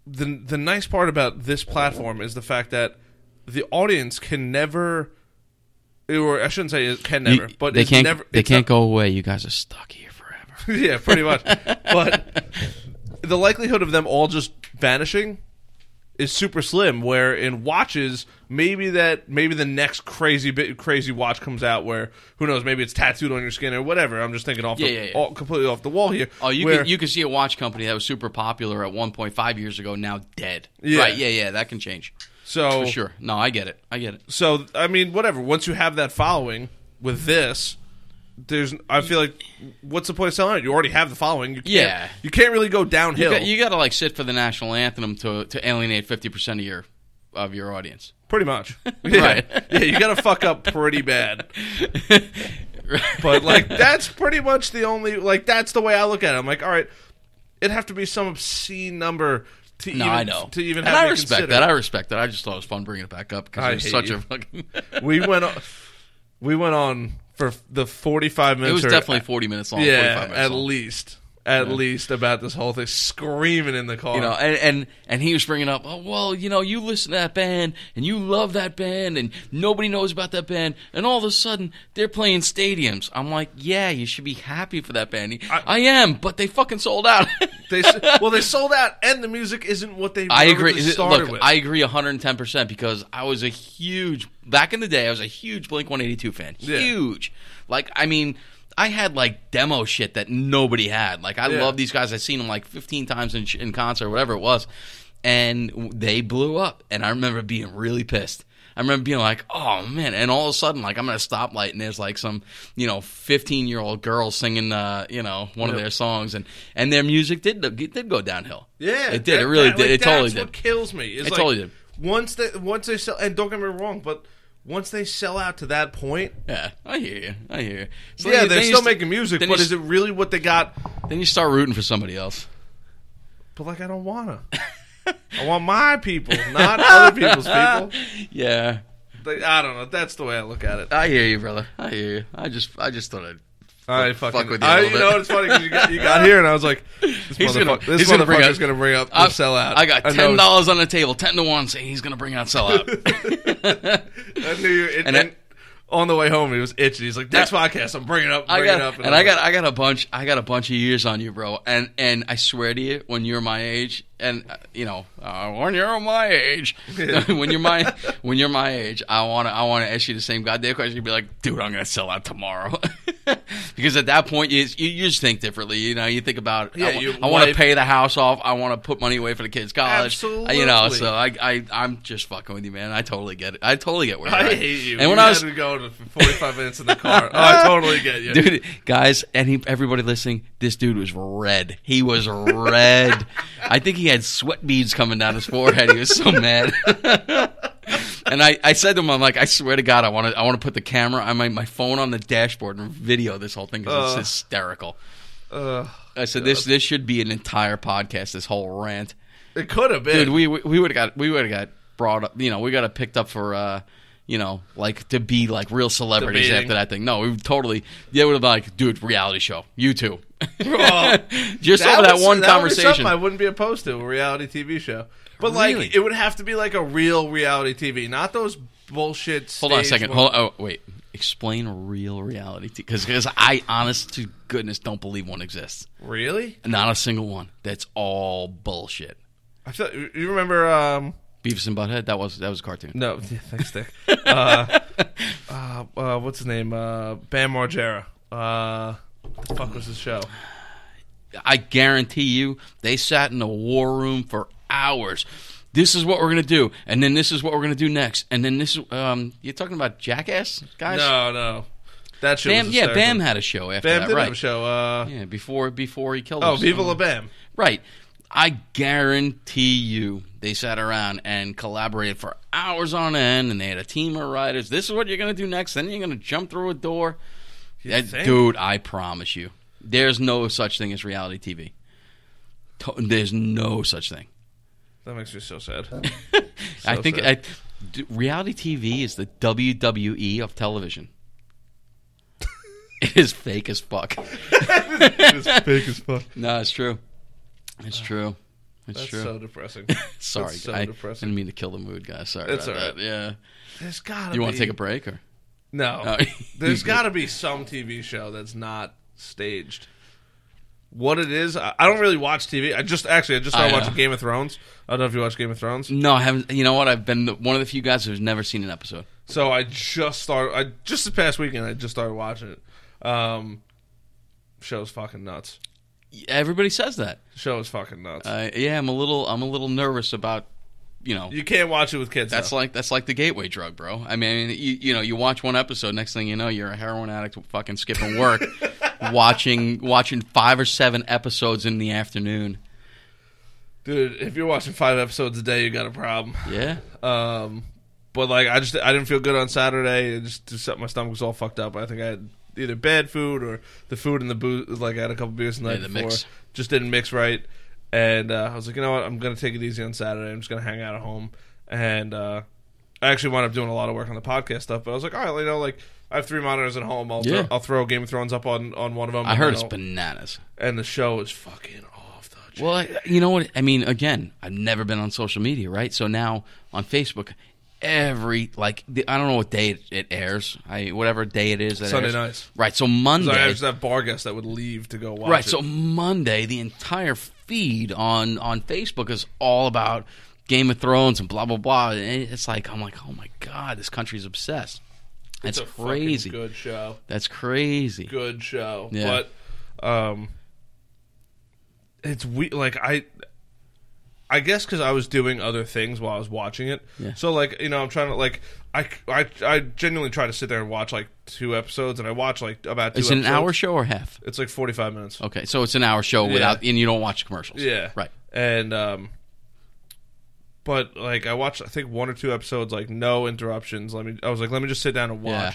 the the nice part about this platform is the fact that the audience can never, or I shouldn't say it can never, You- but they can't. never, they can't not- go away. You guys are stuck here forever. [laughs] yeah, pretty much. but [laughs] the likelihood of them all just vanishing is super slim. Where in watches, maybe that maybe the next crazy bit crazy watch comes out where who knows, maybe it's tattooed on your skin or whatever. I'm just thinking off Yeah, the, yeah, yeah. All, completely off the wall here. Oh, you where, can you can see a watch company that was super popular at 1.5 years ago now dead. Yeah. Right? Yeah, yeah, that can change so for sure. No, I get it. I get it. So I mean, whatever. Once you have that following with this, there's. I feel like, what's the point of selling it? You already have the following. You can't, Yeah. You can't really go You downhill. got, you got to like sit for the national anthem to to alienate 50 percent of your of your audience. pretty much. [laughs] [laughs] Yeah. Right. yeah. You got to fuck up pretty bad. [laughs] But like, that's pretty much the only. Like, that's the way I look at it. I'm like, all right, it'd have to be some obscene number to no, even I know. to even and have I respect consider. that. I respect that. I just thought it was fun bringing it back up because it was such you. a fucking. we went. On, we went on for the 45 minutes. it was definitely 40 minutes long. yeah, 45 minutes at long. least, at least about this whole thing, screaming in the car. You know, and, and and he was bringing up, oh well, you know, you listen to that band and you love that band, and nobody knows about that band, and all of a sudden they're playing stadiums. I'm like, yeah, you should be happy for that band. He, I- I, am, but they fucking sold out. [laughs] they well, they sold out, and the music isn't what they. I agree. Look, with. I agree 110 percent because I was a huge back in the day. I was a huge Blink 182 fan. Yeah. Huge. Like, I mean. I had like demo shit that nobody had. Like I Yeah. love these guys. I've seen them like 15 times in, in concert, or whatever it was, and they blew up. And I remember being really pissed. I remember being like, "Oh man!" And all of a sudden, like I'm at a stoplight, and there's like some, you know, 15 year old girl singing, uh, you know, one of their songs, and and their music did did go downhill. yeah, it did. that- it really that- did. like, it totally that's did. What kills me It like, totally did. Once they once they sell, and don't get me wrong, but once they sell out to that point, Yeah, I hear you. I hear you. So yeah, then- they're then still st- making music, but you is it really what they got? Then you start rooting for somebody else. But like, I don't wanna. I want my people, not other [laughs] people's people. Yeah, Like, I don't know. That's the way I look at it. I hear you, brother. I hear you. I just, I just thought I'd. I fuck fucking. with you I, you bit. know, it's funny because you got, you [laughs] got here and I was like, this, He's motherfucker, gonna- this he's gonna bring motherfucker's up- going to bring up the I, sellout. I got ten dollars on the table, ten to one, saying he's going to bring out sellout. [laughs] I knew you. It, And and, it- on the way home, he was itching. He's like, next podcast, I'm bringing up, bringing it got, up. and I'm I like, got, I got a bunch, I got a bunch of years on you, bro. And and I swear to you, when you're my age, and uh, you know, uh, when you're my age, [laughs] when you're my, when you're my age, I want to, I want to ask you the same goddamn question. You'd be like, dude, I'm gonna sell out tomorrow, [laughs] because at that point, you, you you just think differently. You know, you think about, Yeah, I, want to pay the house off. I want to put money away for the kids' college. Absolutely. You know, so I, I, I'm just fucking with you, man. I totally get it. I totally get where I at. hate you. And when You I was, going for 45 minutes in the car. Oh, I totally get you. [laughs] dude guys any everybody listening this dude was red he was red [laughs] i think he had sweat beads coming down his forehead he was so mad [laughs] and I, I said to him i'm like i swear to god i want to i want to put the camera on my, my phone on the dashboard and video this whole thing because Ugh. it's hysterical Ugh. i said this this should be an entire podcast this whole rant it could have been. dude we we, we would have got we would have got brought up you know we got it picked up for uh you know, like to be like real celebrities Debating. after that thing. No, we would totally. They would have been like, dude, reality show. You too. [laughs] Oh, Just over that one that conversation. I wouldn't be opposed to a reality TV show, but like Really? it would have to be like a real reality TV, not those bullshit. Hold on a second. Hold. Oh, wait. explain real reality because I, honest to goodness, don't believe one exists. Really? Not a single one. That's all bullshit. I feel you remember. Um, Beavis and Butthead. That was that was a cartoon. no, [laughs] yeah, thanks, Dick. [laughs] uh, uh, uh, what's his name? Uh, Bam Margera. Uh, what the fuck was the show? I guarantee you, they sat in the war room for hours. This is what we're gonna do, and then this is what we're gonna do next, and then this. Um, you're talking about Jackass, guys? No, no, that show. Bam, was yeah. Bam had a show after Bam that, did right? have a show. Uh, Yeah, before before he killed. oh, himself. Viva La Bam. Right. I guarantee you they sat around and collaborated for hours on end and they had a team of writers. This is what you're going to do next. Then you're going to jump through a door. That- dude, I promise you. There's no such thing as reality TV. To- There's no such thing. That makes me so sad. [laughs] [laughs] I think sad. I, d- reality TV is the WWE of television. [laughs] it is fake as fuck. it's fake as fuck. No, it's true. It's true. It's That's true. so depressing. Sorry, That's so I depressing. didn't mean to kill the mood, guys. Sorry It's about all right. that. Yeah. There's gotta. You want to take a break or? No. [laughs] There's got to be some TV show that's not staged. What it is, I I don't really watch TV. I just actually I just started I, watching Game of Thrones. I don't know if you watch Game of Thrones. No, I haven't. You know what? I've been the- one of the few guys who's never seen an episode. So I just started. I just this past weekend I just started watching it. Um, show's fucking nuts. Everybody says that. Show is fucking nuts. Uh, yeah, I'm a little. I'm a little nervous about. You know, you can't watch it with kids. that's though. like that's like the gateway drug, bro. I mean, you you know, you watch one episode, next thing you know, you're a heroin addict, fucking skipping work, [laughs] watching watching five or seven episodes in the afternoon. dude. If you're watching five episodes a day, you got a problem. Yeah, Um, but like I just I didn't feel good on Saturday. It just, just my stomach was all fucked up. I think I had either bad food or the food and the booze. Like I had a couple beers the night Yeah, the before, mix. just didn't mix right. And uh, I was like, you know what, I'm gonna take it easy on Saturday. I'm just gonna hang out at home. And uh, I actually wound up doing a lot of work on the podcast stuff. But I was like, all right, you know, like I have three monitors at home. I'll Yeah. throw, I'll throw Game of Thrones up on on one of them. I heard it's bananas. and the show is fucking off the. chain. Well, I, you know what? I mean, again, I've never been on social media, right? So now on Facebook, every like the, I don't know what day it, it airs. I whatever day it is. That Sunday airs. nights. right? So Monday, I actually have bar guests that would leave to go watch right? it. So Monday, the entire feed on on Facebook is all about Game of Thrones and blah blah blah. And it's like I'm like, oh my god, this country's obsessed. That's it's a crazy. good show. That's crazy. good show. Yeah. But um it's we like I I guess cuz I was doing other things while I was watching it. Yeah. So like, you know, I'm trying to like I, I, I genuinely try to sit there and watch like two episodes and I watch like about two Is it an episodes. hour show or half? It's like 45 minutes. Okay, so it's an hour show without, and you don't watch commercials. Yeah. right. And um but like I watched I think one or two episodes like no interruptions. Let me I was like let me just sit down and watch. Yeah.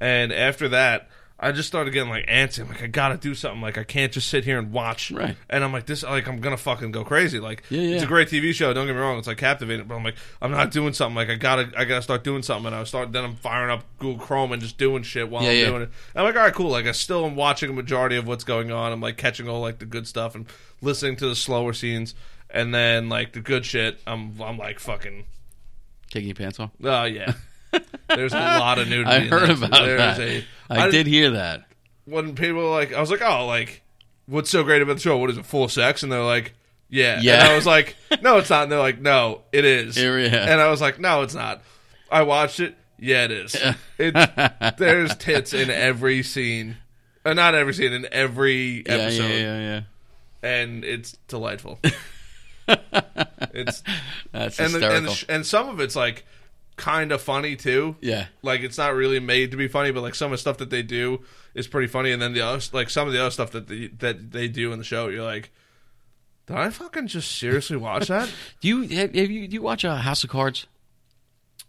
And after that I just started getting like antsy. I'm like I got to do something. Like I can't just sit here and watch. Right. And I'm like this like I'm to fucking go crazy. Like Yeah, it's a great TV show, don't get me wrong. It's like captivating, but I'm like I'm not doing something. Like I got to I got to start doing something and I start then I'm firing up Google Chrome and just doing shit while Yeah, I'm yeah. doing it. And I'm like all right, cool. Like I still am watching a majority of what's going on. I'm like catching all like the good stuff and listening to the slower scenes. And then like the good shit, I'm I'm like fucking Taking your pants off. oh yeah. [laughs] There's a lot of nudity. [laughs] I heard that. about There's that. A, I, did hear that. When people were like, I was like, oh, like, what's so great about the show? What is it? Full sex? And they're like, yeah. Yeah. And I was like, [laughs] no, it's not. And they're like, no, it is. Yeah, yeah. And I was like, no, it's not. I watched it. Yeah, it is. It's [laughs] there's tits in every scene. Uh, not every scene, in every episode. yeah, yeah, yeah. And it's delightful. it's That's and the, hysterical. and, the and some of it's like kind of funny too. yeah, Like it's not really made to be funny, but like some of the stuff that they do is pretty funny. And then the other, like some of the other stuff that they, that they do in the show, you're like, did I fucking just seriously watch that? [laughs] do you have, have you do you watch uh, House of Cards?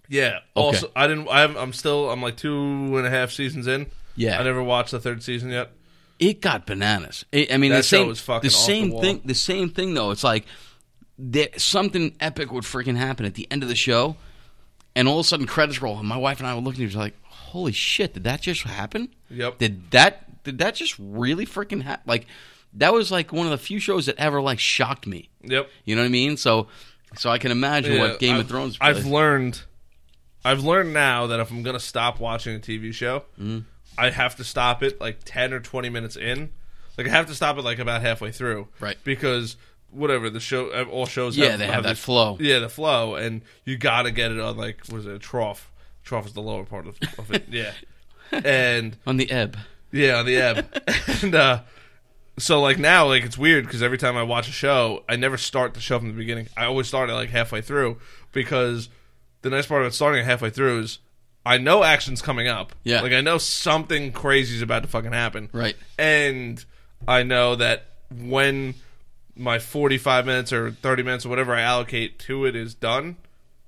yeah. Also, I didn't. I'm, I'm still. I'm like two and a half seasons in. Yeah. I never watched the third season yet. It got bananas. I I mean, That the show same was fucking the the same wall. thing. The same thing though. It's like there, something epic would freaking happen at the end of the show, and all of a sudden credits roll, and my wife and I were looking at each other like, "Holy shit! Did that just happen? Yep. Did that? Did that just really freaking happen? Like that was like one of the few shows that ever like shocked me. Yep. You know what I mean? So, so I can imagine Yeah, what Game I've, of Thrones. I've learned I've learned now that if I'm gonna stop watching a TV show, Mm-hmm. I have to stop it like ten or twenty minutes in. Like I have to stop it like about halfway through, Right. Because whatever the show, uh, all shows, Yeah, they have that this- flow. Yeah, the flow, and you got to get it on like was it, a trough? Trough is the lower part of, of it. [laughs] Yeah, and On the ebb. yeah, on the ebb. [laughs] and uh, so like now, like it's weird because every time I watch a show, I never start the show from the beginning. I always start it like halfway through because the nice part about starting it halfway through is I know action's coming up. Yeah. like I know something crazy is about to fucking happen. Right. and I know that when my forty-five minutes or thirty minutes or whatever I allocate to it is done,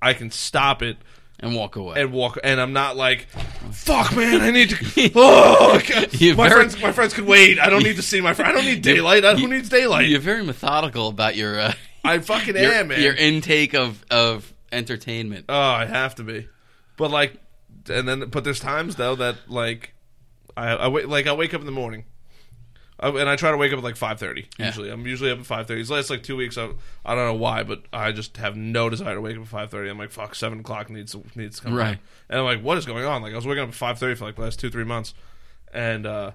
I can stop it And walk away. and walk and I'm not like [laughs] fuck man I need to [laughs] oh God. My friends my friends could wait I don't need to see my friend I don't need daylight I, who needs daylight You're very methodical about your uh, I fucking [laughs] your, am man your intake of of entertainment. oh I have to be but like and then but there's times though that like I, I wait like I wake up in the morning I, and I try to wake up at like five thirty. Yeah. Usually, I'm usually up at five thirty. These last like two weeks, I, I don't know why, but I just have no desire to wake up at five thirty. I'm like, fuck, seven o'clock needs needs to come. Right. on. And I'm like, what is going on? Like, I was waking up at five thirty for like the last two three months, and uh,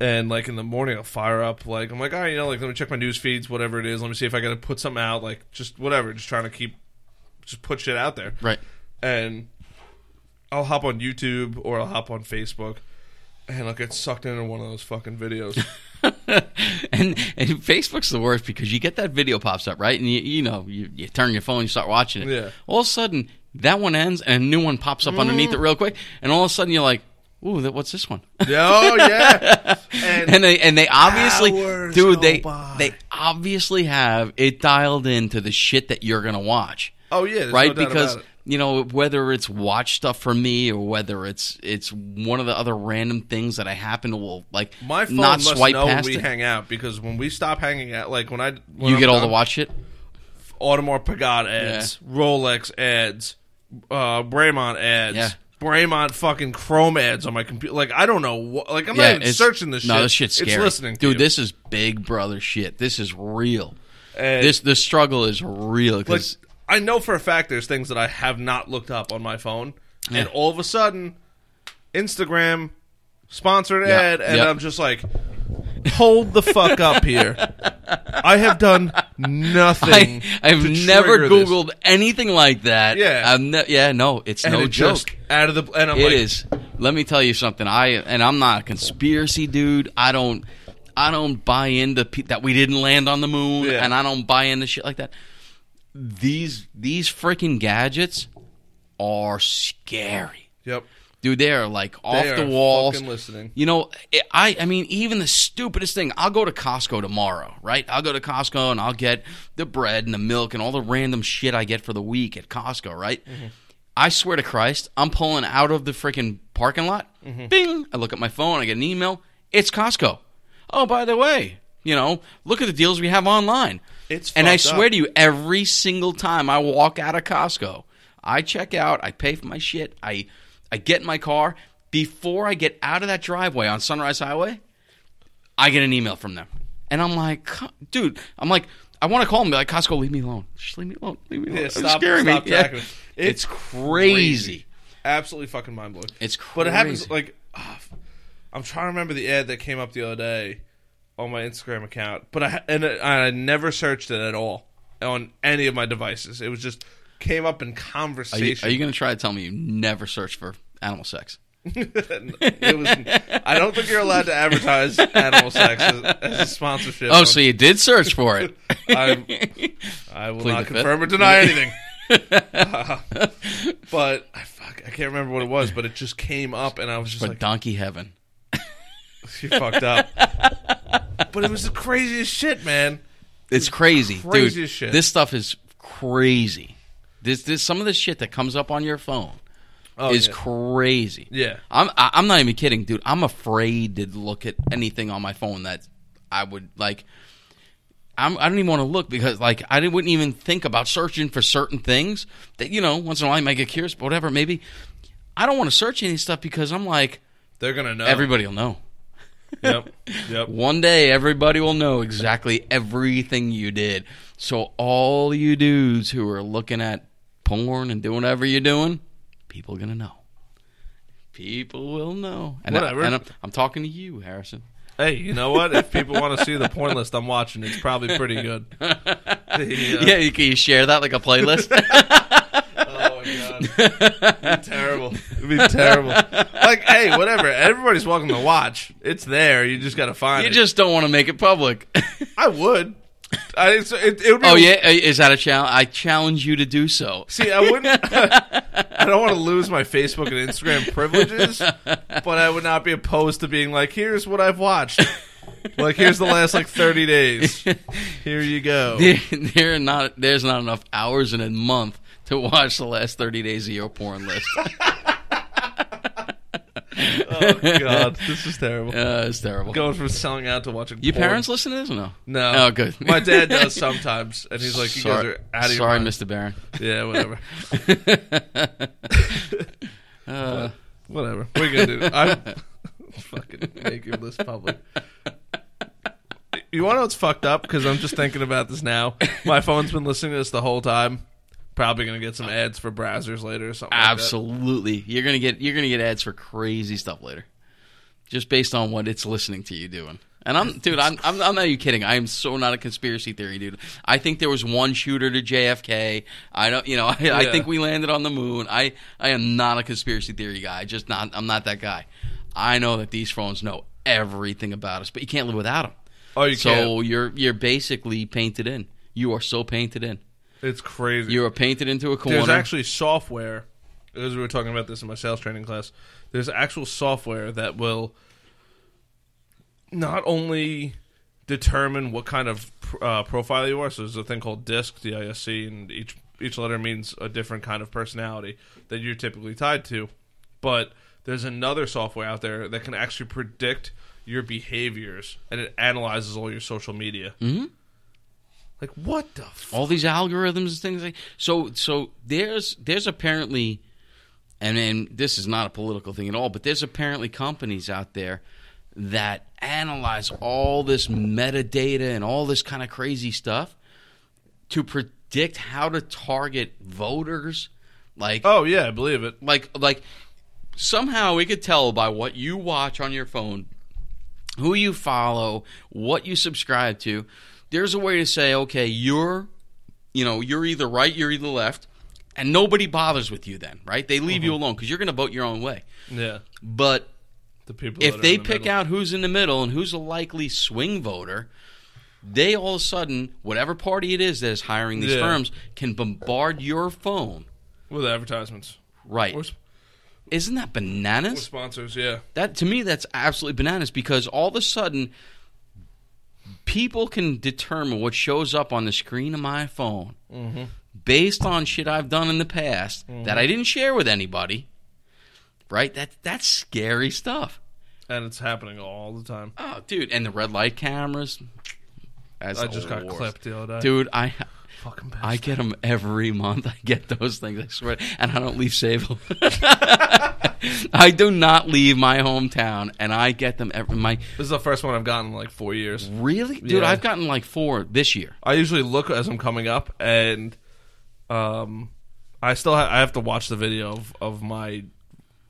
and like in the morning, I'll fire up. Like, I'm like, all right, you know, like let me check my news feeds, whatever it is. Let me see if I got to put something out. Like, just whatever, just trying to keep, just put shit out there Right. and I'll hop on YouTube or I'll hop on Facebook, and I'll get sucked into one of those fucking videos. [laughs] and and Facebook's the worst because you get that video pops up right, and you you know you, you turn your phone, you start watching it. Yeah. All of a sudden, that one ends, and a new one pops up underneath it mm. real quick, and all of a sudden you're like, "Ooh, that, what's this one?" oh yeah, [laughs] and, and they and they obviously, Hours dude, they by. they obviously have it dialed into the shit that you're gonna watch, oh yeah, right? no doubt because about it. You know whether it's watch stuff for me or whether it's it's one of the other random things that I happen to will like my phone not must swipe know past we it. hang out because when we stop hanging out, like when I when you I'm get all the watch shit. Audemars Piguet ads, Rolex ads, uh, Bremont ads. Yeah. Bremont fucking Chrome ads on my computer. Like I don't know what. Like I'm yeah, not even searching this shit. No, this shit's scary. It's listening, to dude. This is Big Brother shit. This is real. And- this the struggle is real because I know for a fact there's things that I have not looked up on my phone, and all of a sudden, Instagram sponsored Yeah. ad, and Yep. I'm just like, hold the fuck up here. [laughs] I have done nothing. I, I've to never trigger this. Googled anything like that. Yeah. Ne- yeah, no, it's and no it joke. out of the and I'm It like, is. Let me tell you something. I and I'm not a conspiracy dude. I don't. I don't buy into pe- that we didn't land on the moon, Yeah. and I don't buy into shit like that. These these freaking gadgets are scary, Yep, dude. They are like off They the walls. fucking listening. You know, I I mean, even the stupidest thing. I'll go to Costco tomorrow, right? I'll go to Costco and I'll get the bread and the milk and all the random shit I get for the week at Costco, right? Mm-hmm. I swear to Christ, I'm pulling out of the freaking parking lot. Mm-hmm. Bing! I look at my phone. I get an email. It's Costco. Oh, by the way, you know, look at the deals we have online. It's and I swear up. to you, every single time I walk out of Costco, I check out, I pay for my shit, I I get in my car. Before I get out of that driveway on Sunrise Highway, I get an email from them, and I'm like, dude, I'm like, I want to call them, be like, Costco, leave me alone, just leave me alone, leave me alone. Yeah, It's stop- scaring stop me. [laughs] Yeah. It's, It's crazy. absolutely fucking mind blowing. It's crazy. But it happens like ah, [sighs] I'm trying to remember the ad that came up the other day on my Instagram account, but I and I never searched it at all on any of my devices. It was just came up in Are you, conversation. are you going to try to tell me you never searched for animal sex? [laughs] it was. I don't think you're allowed to advertise animal sex as, as a sponsorship. Oh, on- so you did search for it. [laughs] I'm, I will Plead not the fifth. confirm or deny anything. Uh, [laughs] but I fuck, I can't remember what it was, but it just came up, and I was just for like, donkey heaven. [laughs] "You fucked up." but it was the craziest shit, man. It's crazy, crazy dude. shit. This stuff is crazy. This, this, some of the shit that comes up on your phone Oh, is yeah. crazy. Yeah. I'm, I, I'm not even kidding, dude. I'm afraid to look at anything on my phone that I would like. I'm, I don't even want to look because, like, I didn't- wouldn't even think about searching for certain things that you know. Once in a while, I might get curious, but whatever. Maybe I don't want to search any stuff because I'm like, They're gonna know. everybody will know. Yep. Yep. [laughs] One day, everybody will know exactly everything you did. So all you dudes who are looking at porn and doing whatever you're doing, people are gonna know. People will know. And, Whatever. I, I'm talking to you, Harrison. Hey, you know what? If people want to [laughs] see the porn list I'm watching, it's probably pretty good. [laughs] The, uh, Yeah, you, can you share that like a playlist? God. [laughs] It'd be terrible. It'd be terrible. Like, hey, whatever. Everybody's welcome to watch. It's there. You just got to find it. you it. just don't want to make it public. [laughs] I would. I, it's, it, it would be oh yeah, Uh, is that a challenge? I challenge you to do so. See, I wouldn't. [laughs] I don't want to lose my Facebook and Instagram privileges, but I would not be opposed to being like, "Here's what I've watched." Like, here's the last like 30 days. Here you go. There, there are not there's not enough hours in a month to watch the last 30 days of your porn list. [laughs] Oh god, this is terrible. Uh, it's terrible. Going from selling out to watching. Your porn. parents listen to this or no? No. Oh, good. [laughs] My dad does [laughs] sometimes, and he's like, "You sorry, guys are out of your sorry, mind." Mr. Barron. Yeah, whatever. Uh, Whatever. We're gonna do? I'm fucking your list public. You want to know what's fucked up? Because I'm just thinking about this now. My phone's been listening to this the whole time. Probably gonna get some ads for browsers later or something. like absolutely, you're gonna get you're gonna get ads for crazy stuff later, just based on what it's listening to you doing. And I'm, dude, I'm, I'm, I'm not even kidding. I am so not a conspiracy theory, dude. I think there was one shooter to JFK. I don't, you know, [laughs] I, I think we landed on the moon. I, I am not a conspiracy theory guy. Just not, I'm not that guy. I know that these phones know everything about us, but you can't live without them. Oh, you so can't. So you're, you're basically painted in. You are so painted in. It's crazy. You are painted into a corner. There's actually software. As we were talking about this in my sales training class, there's actual software that will not only determine what kind of uh, profile you are. So there's a thing called DISC, D-I-S-C, and each each letter means a different kind of personality that you're typically tied to. But there's another software out there that can actually predict your behaviors, and it analyzes all your social media. Mhm. Like what the? F- all these algorithms and things like so so there's there's apparently and then this is not a political thing at all but there's apparently companies out there that analyze all this metadata and all this kind of crazy stuff to predict how to target voters like oh yeah, I believe it. like like somehow we could tell by what you watch on your phone who you follow what you subscribe to there's a way to say okay you're you know you're either right you're either left and nobody bothers with you then right they leave you mm-hmm. alone because you're going to vote your own way Yeah, but the people. if they the pick middle. out who's in the middle and who's a likely swing voter they all of a sudden whatever party it is that is hiring these Yeah. firms can bombard your phone with advertisements right or, isn't that bananas sponsors. Yeah, That to me, that's absolutely bananas because all of a sudden, people can determine what shows up on the screen of my phone Mm-hmm. based on shit I've done in the past that I didn't share with anybody. Right? That that's scary stuff. and it's happening all the time. Oh, dude, and the red light cameras. That's I just got worst. clipped the other day. dude. I fucking best. I get them every month. [laughs] I get those things. I swear, and I don't leave Sayville. [laughs] I do not leave my hometown, and I get them every my. this is the first one I've gotten in like four years. Really, dude? Yeah. I've gotten like four this year. I usually look as I'm coming up, and um, I still ha- I have to watch the video of, of my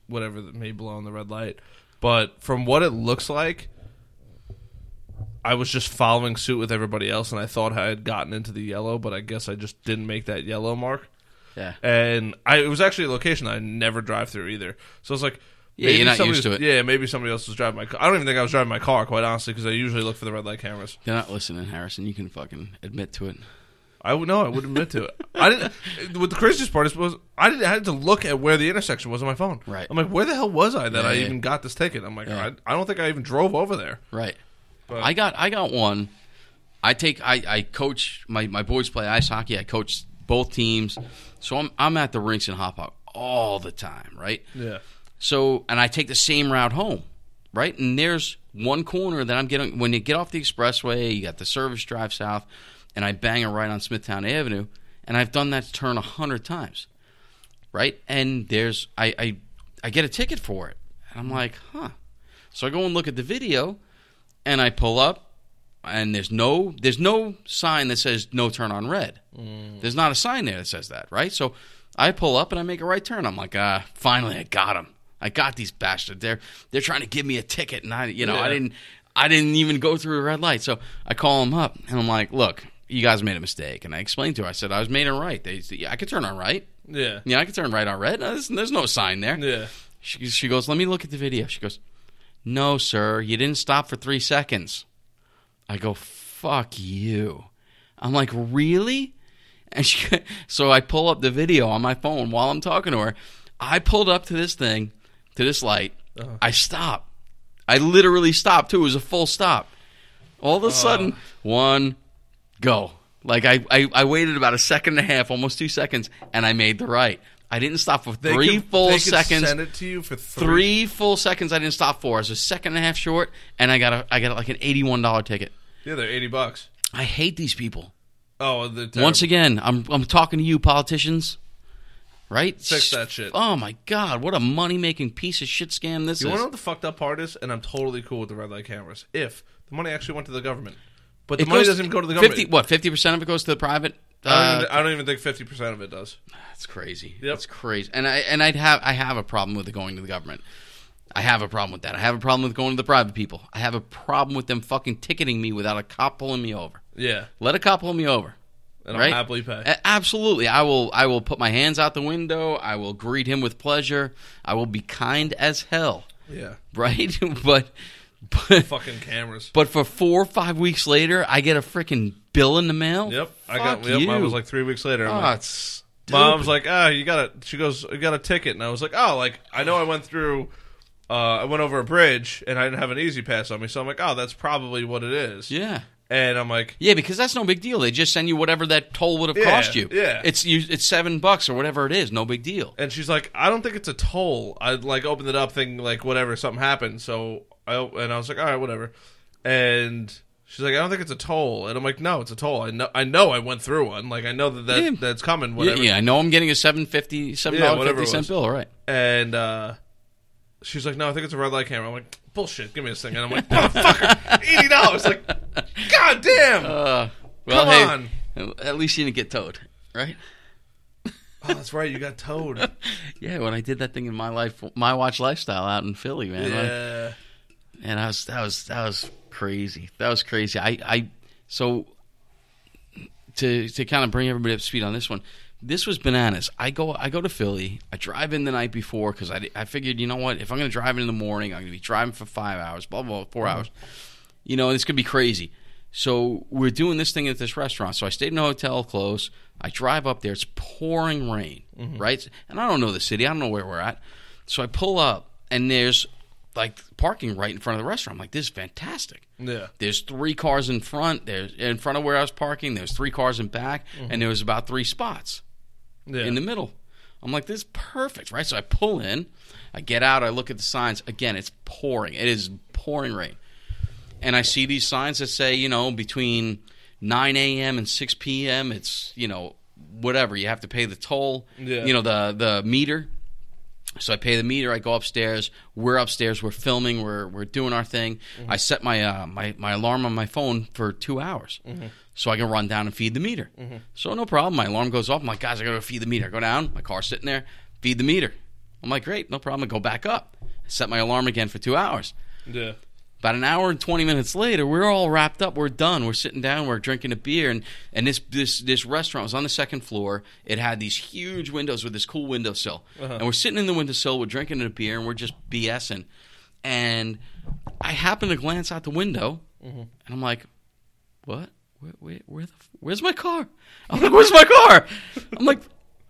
whatever that may blow on the red light. But from what it looks like, I was just following suit with everybody else, and I thought I had gotten into the yellow, but I guess I just didn't make that yellow mark. Yeah. and I it was actually a location I never drive through either. So I was like, Yeah, you're not used to it. Yeah, maybe somebody else was driving my. car. I don't even think I was driving my car, quite honestly, because I usually look for the red light cameras. You're not listening, Harrison. You can fucking admit to it. I would no, I would admit to it. I didn't. [laughs] What the craziest part is was I didn't I had to look at where the intersection was on my phone. Right. I'm like, where the hell was I that Yeah, I yeah. even got this ticket? I'm like, Yeah. I, I don't think I even drove over there. Right. But- I got I got one. I take I, I coach my, my boys play ice hockey. I coach both teams, so I'm I'm at the rinks in Hauppauge all the time, right? Yeah. So and I take the same route home, right? And there's one corner that I'm getting when you get off the expressway, you got the service drive south, and I bang a right on Smithtown Avenue, and I've done that turn a hundred times, right? And there's I, I I get a ticket for it, and I'm like, huh. So I go and look at the video, and I pull up. and there's no there's no sign that says no turn on red. There's not a sign there that says that, right? So I pull up and I make a right turn. I'm like, ah, finally I got them. I got these bastards. They're they're trying to give me a ticket, and I you know I didn't I didn't even go through a red light. So I call them up and I'm like, look, you guys made a mistake, and I explained to her. I said I was made it right. They yeah, I could turn on right. Yeah. Yeah, I could turn right on red. There's, there's no sign there. Yeah. She, she goes, let me look at the video. She goes, no, sir, you didn't stop for three seconds. I go, fuck you. I'm like, really? And she, [laughs] so I pull up the video on my phone while I'm talking to her. I pulled up to this thing, to this light. Uh-huh. I stop. I literally stopped too. It was a full stop. All of a uh-huh. sudden, one, go. Like I, I, I waited about a second and a half, almost two seconds, and I made the right. I didn't stop for They three could- full they could seconds Send it to you for three. three full seconds I didn't stop for. I was a second and a half short, and I got a I got like an eighty one dollar ticket. Yeah, they're eighty bucks. I hate these people. Oh, Once again, I'm I'm talking to you, politicians. Right? Fix that shit. Oh my god, what a money making piece of shit scam this is. You is. want to know what the fucked up part is? And I'm totally cool with the red light cameras. If the money actually went to the government, but the It money goes- doesn't go to the government. 50 what? Fifty percent of it goes to the private. I, don't Uh, even, I don't even think fifty percent of it does. That's crazy. Yep. That's crazy. And I and I'd have I have a problem with it going to the government. I have a problem with that. I have a problem with going to the private people. I have a problem with them fucking ticketing me without a cop pulling me over. Yeah, Let a cop pull me over. and Right? I'll happily pay. Absolutely. I will I will put my hands out the window. I will greet him with pleasure. I will be kind as hell. yeah, Right? [laughs] but but fucking cameras. but for 4 or 5 weeks later, I get a freaking bill in the mail. Yep, I Fuck got. Yep, you. mine was like three weeks later. I'm Oh, like, it's Mom's like, ah, you got a. She goes, you got a ticket, and I was like, oh, like I know I went through. Uh, I went over a bridge and I didn't have an E-ZPass on me, so I'm like, oh, that's probably what it is. Yeah. And I'm like, Yeah, because that's no big deal. They just send you whatever that toll would have Yeah, cost you. yeah. It's you it's 7 bucks or whatever it is. No big deal. and she's like, I don't think it's a toll. I like opened it up, thinking like whatever, something happened. So I and I was like, all right, whatever. And she's like, I don't think it's a toll. And I'm like, no, it's a toll. I know, I know, I went through one. Like I know that, that Yeah. that's coming. Yeah, Whatever. yeah, I know I'm getting a 750 $7.50 Yeah, whatever it was. bill, all right. And uh, she's like, no, I think it's a red light camera. I'm like, bullshit. Give me this thing. And I'm like, [laughs] motherfucker, eighty dollars. Like, god damn. Uh, well, Come hey, on. At least you didn't get towed, right? [laughs] Oh, that's right. You got towed. [laughs] Yeah, when I did that thing in my life, my watch lifestyle out in Philly, man. yeah. And I was that was that was crazy. That was crazy. I I so to to kind of bring everybody up to speed on this one. This was bananas. I go I go to Philly. I drive in the night before because I, I figured you know what if I'm going to drive in the morning I'm going to be driving for five hours blah blah, blah 4 mm-hmm. hours. You know it's going to be crazy. So we're doing this thing at this restaurant. So I stayed in a hotel close. I drive up there. It's pouring rain, mm-hmm. right? And I don't know the city. I don't know where we're at. So I pull up, and there's like parking right in front of the restaurant. I'm like, this is fantastic. Yeah. There's three cars in front. There's in front of where I was parking. There's three cars in back, mm-hmm. and there was about three spots Yeah. in the middle. I'm like, this is perfect, right? So I pull in, I get out, I look at the signs. Again, it's pouring. It is pouring rain. And I see these signs that say, you know, between 9 a.m. and 6 p.m., it's, you know, whatever. You have to pay the toll, Yeah. you know, the, the meter. So I pay the meter. I go upstairs. We're upstairs. We're filming. We're we're doing our thing. Mm-hmm. I set my uh, my my alarm on my phone for two hours, mm-hmm. so I can run down and feed the meter. Mm-hmm. So no problem. My alarm goes off. I'm like, guys, I gotta go feed the meter. I go down. My car's sitting there. Feed the meter. I'm like, great, no problem. I go back up. Set my alarm again for two hours. Yeah. About an hour and twenty minutes later, we're all wrapped up. We're done. We're sitting down. We're drinking a beer, and and this this this restaurant was on the second floor. It had these huge windows with this cool windowsill, and we're sitting in the windowsill. We're drinking a beer, and we're just BSing. And I happen to glance out the window, and I'm like, "What? Where, where, where the? Where's my car?" [laughs] I'm like, "Where's my car?" I'm like,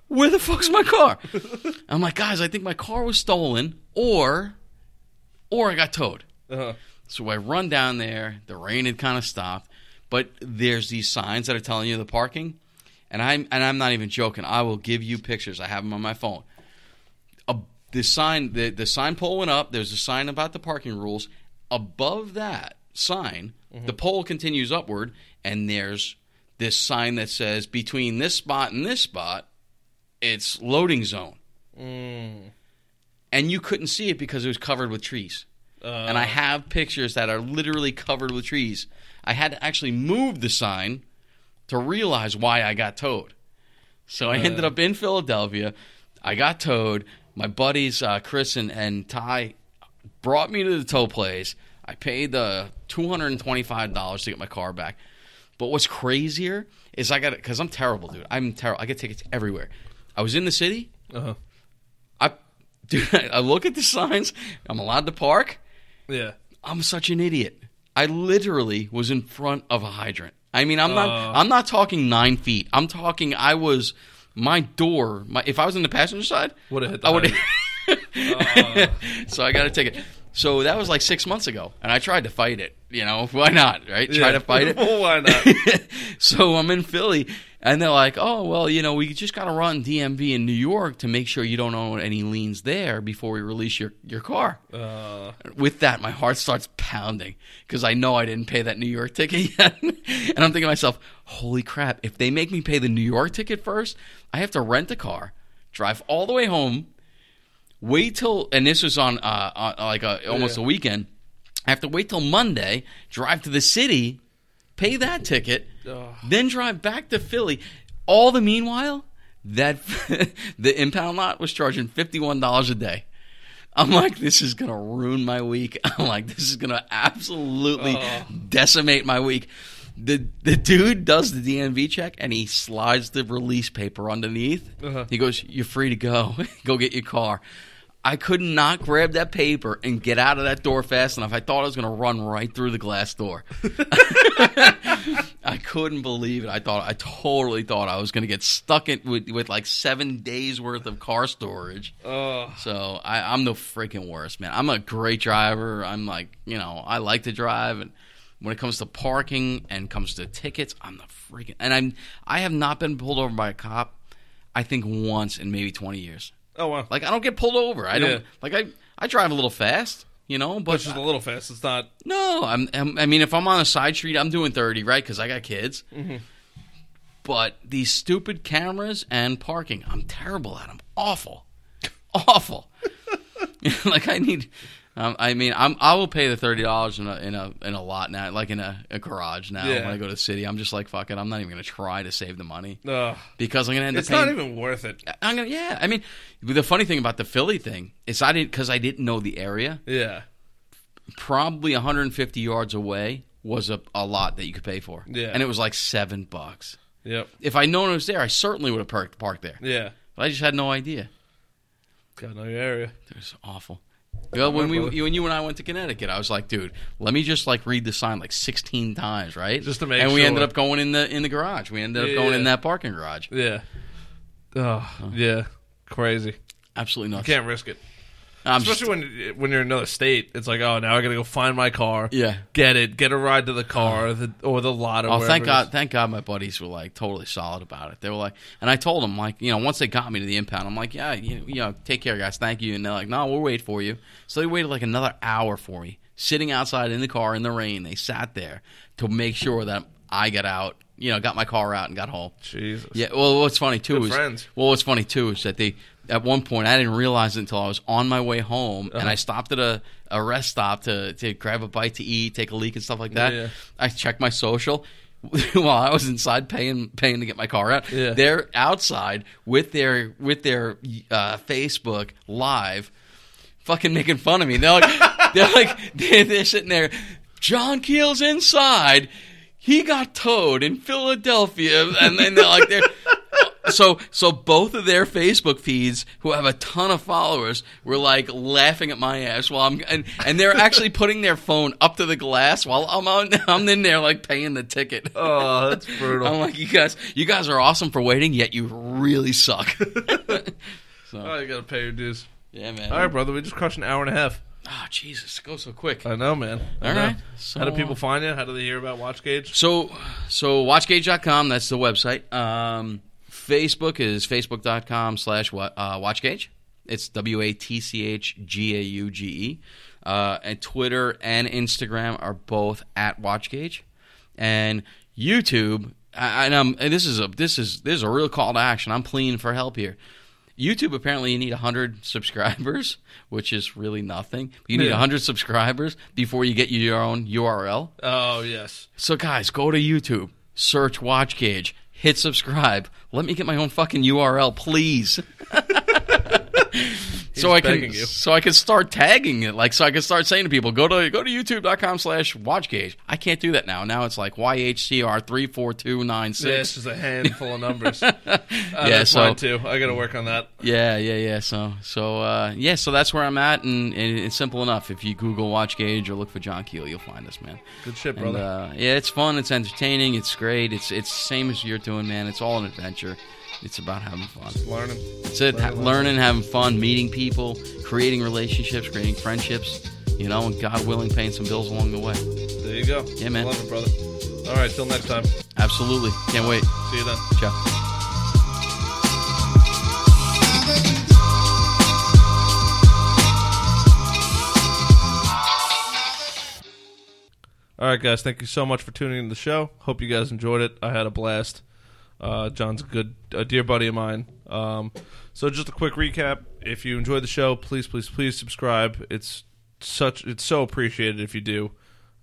"Where the fuck's my car?" [laughs] I'm like, "Guys, I think my car was stolen, or, or I got towed." Uh-huh. So I run down there. The rain had kind of stopped, but there's these signs that are telling you the parking, and I'm and I'm not even joking. I will give you pictures. I have them on my phone. A, the sign, the the sign pole went up. There's a sign about the parking rules. Above that sign, the pole continues upward, and there's this sign that says between this spot and this spot, it's loading zone Mm. and you couldn't see it because it was covered with trees. And I have pictures that are literally covered with trees. I had to actually move the sign to realize why I got towed. So I ended up in Philadelphia. I got towed. My buddies uh, Chris and, and Ty brought me to the tow place. I paid the two hundred and twenty five dollars to get my car back. But what's crazier is I got it because I'm terrible, dude. I'm terrible. I get tickets everywhere. I was in the city. Uh-huh. I, [laughs] dude, I look at the signs. I'm allowed to park. Yeah. I'm such an idiot. I literally was in front of a hydrant. I mean, I'm not. Uh. I'm not talking nine feet. I'm talking. I was. My door. My if I was in the passenger side, Would've hit the I would. hydrant. [laughs] so I got a ticket. So that was like six months ago, and I tried to fight it. You know, [laughs] why not? Right? Try to fight it. [laughs] why not? so I'm in Philly, and they're like, "Oh, well, you know, we just got to run DMV in New York to make sure you don't own any liens there before we release your your car." Uh, With that, my heart starts pounding because I know I didn't pay that New York ticket [laughs] yet, and I'm thinking to myself, "Holy crap! If they make me pay the New York ticket first, I have to rent a car, drive all the way home, wait till and this was on uh, on like a, almost Yeah. a weekend. I have to wait till Monday, drive to the city, pay that ticket, Ugh. then drive back to Philly. All the meanwhile, that [laughs] the impound lot was charging fifty one dollars a day. I'm like, this is gonna ruin my week. [laughs] I'm like, this is gonna absolutely Oh. decimate my week. The the dude does the DMV check and he slides the release paper underneath. Uh-huh. He goes, "You're free to go. [laughs] go get your car." I could not grab that paper and get out of that door fast enough. I thought I was going to run right through the glass door. [laughs] I couldn't believe it. I thought I totally thought I was going to get stuck in with, with like seven days worth of car storage. So I, I'm the freaking worst, man. I'm a great driver. I'm like, you know, I like to drive, and when it comes to parking and comes to tickets, I'm the freaking. And I'm I have not been pulled over by a cop. I think once in maybe 20 years. Oh wow. Like I don't get pulled over. I don't like I I drive a little fast, you know, but Which is a little fast. It's not. no, I'm, I'm. I mean, if I'm on a side street, I'm doing thirty, right? Because I got kids. Mm-hmm. But these stupid cameras and parking, I'm terrible at them. Awful, awful. [laughs] like I need. Um, I mean, I'm. I will pay the thirty dollars in a in a in a lot now, like in a, a garage now. Yeah. When I go to the city, I'm just like, fuck it. I'm not even gonna try to save the money Uh, because I'm gonna end it's up paying. not even worth it. I'm gonna. Yeah. I mean, the funny thing about the Philly thing is I didn't because I didn't know the area Yeah. probably 150 yards away was a, a lot that you could pay for. Yeah. And it was like seven bucks. Yep. If I'd known it was there, I certainly would have parked, parked there. Yeah. But I just had no idea. Got no area. It was awful. Well, when we brother. you and I went to Connecticut, I was like, dude, let me just like read the sign like 16 times, right? Just to make And we sure. ended up going in the in the garage. We ended up Yeah, going yeah. in that parking garage. Yeah. Oh, yeah. Crazy. Absolutely nuts. Can't risk it. I'm Especially when when you're in another state, it's like, oh, now I gotta go find my car. yeah. Get it. Get a ride to the car, uh-huh. the, or the lot. Or Oh, thank God! Thank God, my buddies were like totally solid about it. They were like, and I told them like, you know, once they got me to the impound, I'm like, yeah, you, you know, take care, guys, thank you. And they're like, no, we'll wait for you. So they waited like another hour for me, sitting outside in the car in the rain. They sat there to make sure that I got out, you know, got my car out and got home. Jesus. Yeah. Well, what's funny too Good is friends. well, what's funny too is that they at one point I didn't realize it until I was on my way home and Uh-huh. I stopped at a, a rest stop to to grab a bite to eat, take a leak and stuff like that. Yeah. I checked my social. [laughs] While I was inside paying paying to get my car out, Yeah. they're outside with their with their uh, Facebook live, fucking making fun of me. They're like, [laughs] they're like, they're, they're sitting there. John Keel's inside. He got towed in Philadelphia, and then they're like, they're. So, so both of their Facebook feeds, who have a ton of followers, were like laughing at my ass while I'm, and, and they're actually putting their phone up to the glass while I'm on, I'm in there like paying the ticket. Oh, that's brutal. I'm like, you guys, you guys are awesome for waiting, yet you really suck. [laughs] so, oh, you gotta pay your dues. yeah, man. All right, brother. We just crushed an hour and a half. Oh, Jesus, it goes so quick. I know, man. I All know. right. So, How do people find you? How do they hear about Watch Gauge? So, so watchgauge.com, that's the website. Um, Facebook is facebook.com slash uh, watchgauge. It's W A T C H G A U G E. Uh, and Twitter and Instagram are both at watchgauge. And YouTube, and, um, and this is a this is this is a real call to action. I'm pleading for help here. YouTube apparently you need 100 [laughs] subscribers, which is really nothing. You need Yeah. 100 subscribers before you get your own URL. Oh yes. So guys, go to YouTube, search Watch Gauge, hit subscribe. Let me get my own fucking URL, please. [laughs] so I can you. so I can start tagging it, like so I can start saying to people, go to go to youtube.com slash watch gauge. I can't do that now. Now it's like YHCR three four two nine Yeah, it's six. just a handful of numbers. [laughs] Uh, Yeah, so- mine too. I got to work on that. Yeah, yeah, yeah. So so uh, yeah, so that's where I'm at and, and it's simple enough. If you Google watch gauge or look for John Keel, you'll find us, man. Good shit, And, brother. uh, yeah, it's fun. It's entertaining. It's great. It's it's same as you're doing, man. It's all an adventure. It's about having fun. Learning. It's it. Ha- learning, having fun, meeting people, creating relationships, creating friendships. You know, and God willing, paying some bills along the way. There you go. Yeah, man. Love it, brother. All right, till next time. Absolutely. Can't wait. See you then. Ciao. All right, guys. Thank you so much for tuning in to the show. Hope you guys enjoyed it. I had a blast. Uh, John's a good, a dear buddy of mine. Um, so just a quick recap. If you enjoyed the show, please, please, please subscribe. It's such, it's so appreciated if you do.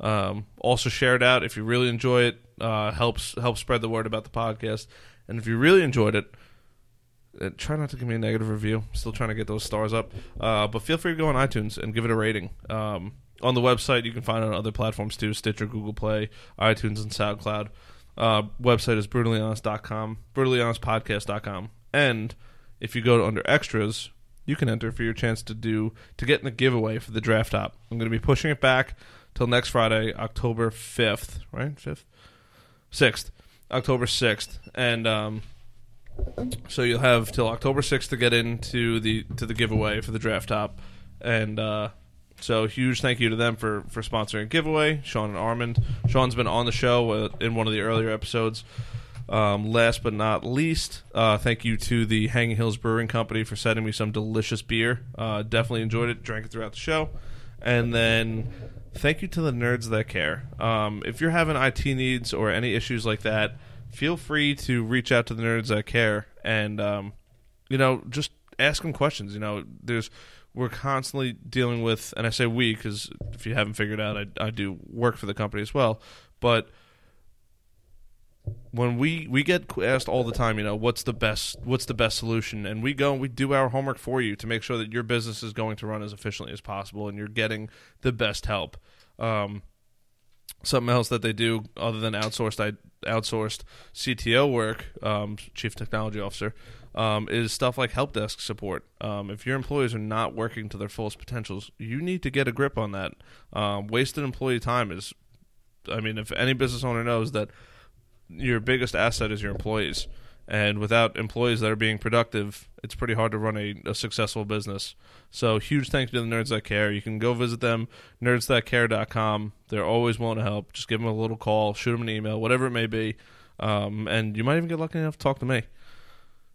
Um, also share it out if you really enjoy it. Uh, helps help spread the word about the podcast. And if you really enjoyed it, uh, try not to give me a negative review. Still trying to get those stars up. Uh, but feel free to go on iTunes and give it a rating. Um, on the website, you can find it on other platforms too Stitcher, Google Play, iTunes, and SoundCloud. Uh, website is brutallyhonest.com, brutallyhonestpodcast.com. And if you go to under extras, you can enter for your chance to do to get in the giveaway for the draft top. I'm going to be pushing it back till next Friday, October 5th, right? 5th? 6th. October 6th. And um, so you'll have till October 6th to get into the to the giveaway for the draft top. And uh, so huge thank you to them for for sponsoring giveaway. Sean and Armand. Sean's been on the show uh, in one of the earlier episodes. Um, last but not least, uh, thank you to the Hanging Hills Brewing Company for sending me some delicious beer. Uh, definitely enjoyed it. Drank it throughout the show. And then thank you to the nerds that care. Um, if you're having IT needs or any issues like that, feel free to reach out to the nerds that care and um, you know just ask them questions. You know, there's we're constantly dealing with, and I say we because if you haven't figured out, I, I do work for the company as well, but when we we get asked all the time, you know, what's the best what's the best solution, and we go and we do our homework for you to make sure that your business is going to run as efficiently as possible, and you're getting the best help. Um, something else that they do other than outsourced I, outsourced CTO work, um, chief technology officer, um, is stuff like help desk support. Um, if your employees are not working to their fullest potentials, you need to get a grip on that. Um, wasted employee time is, I mean, if any business owner knows that your biggest asset is your employees. And without employees that are being productive, it's pretty hard to run a, a successful business. So, huge thank you to the Nerds That Care. You can go visit them, nerdsthatcare.com. They're always willing to help. Just give them a little call, shoot them an email, whatever it may be. Um, and you might even get lucky enough to talk to me.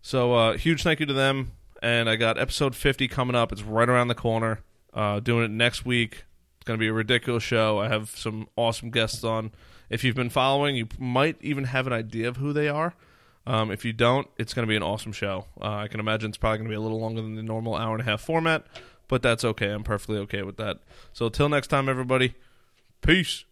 So, uh, huge thank you to them. And I got episode 50 coming up. It's right around the corner. Uh, doing it next week. It's going to be a ridiculous show. I have some awesome guests on. If you've been following, you might even have an idea of who they are. Um, if you don't, it's going to be an awesome show. Uh, I can imagine it's probably going to be a little longer than the normal hour and a half format, but that's okay. I'm perfectly okay with that. So, till next time, everybody, peace.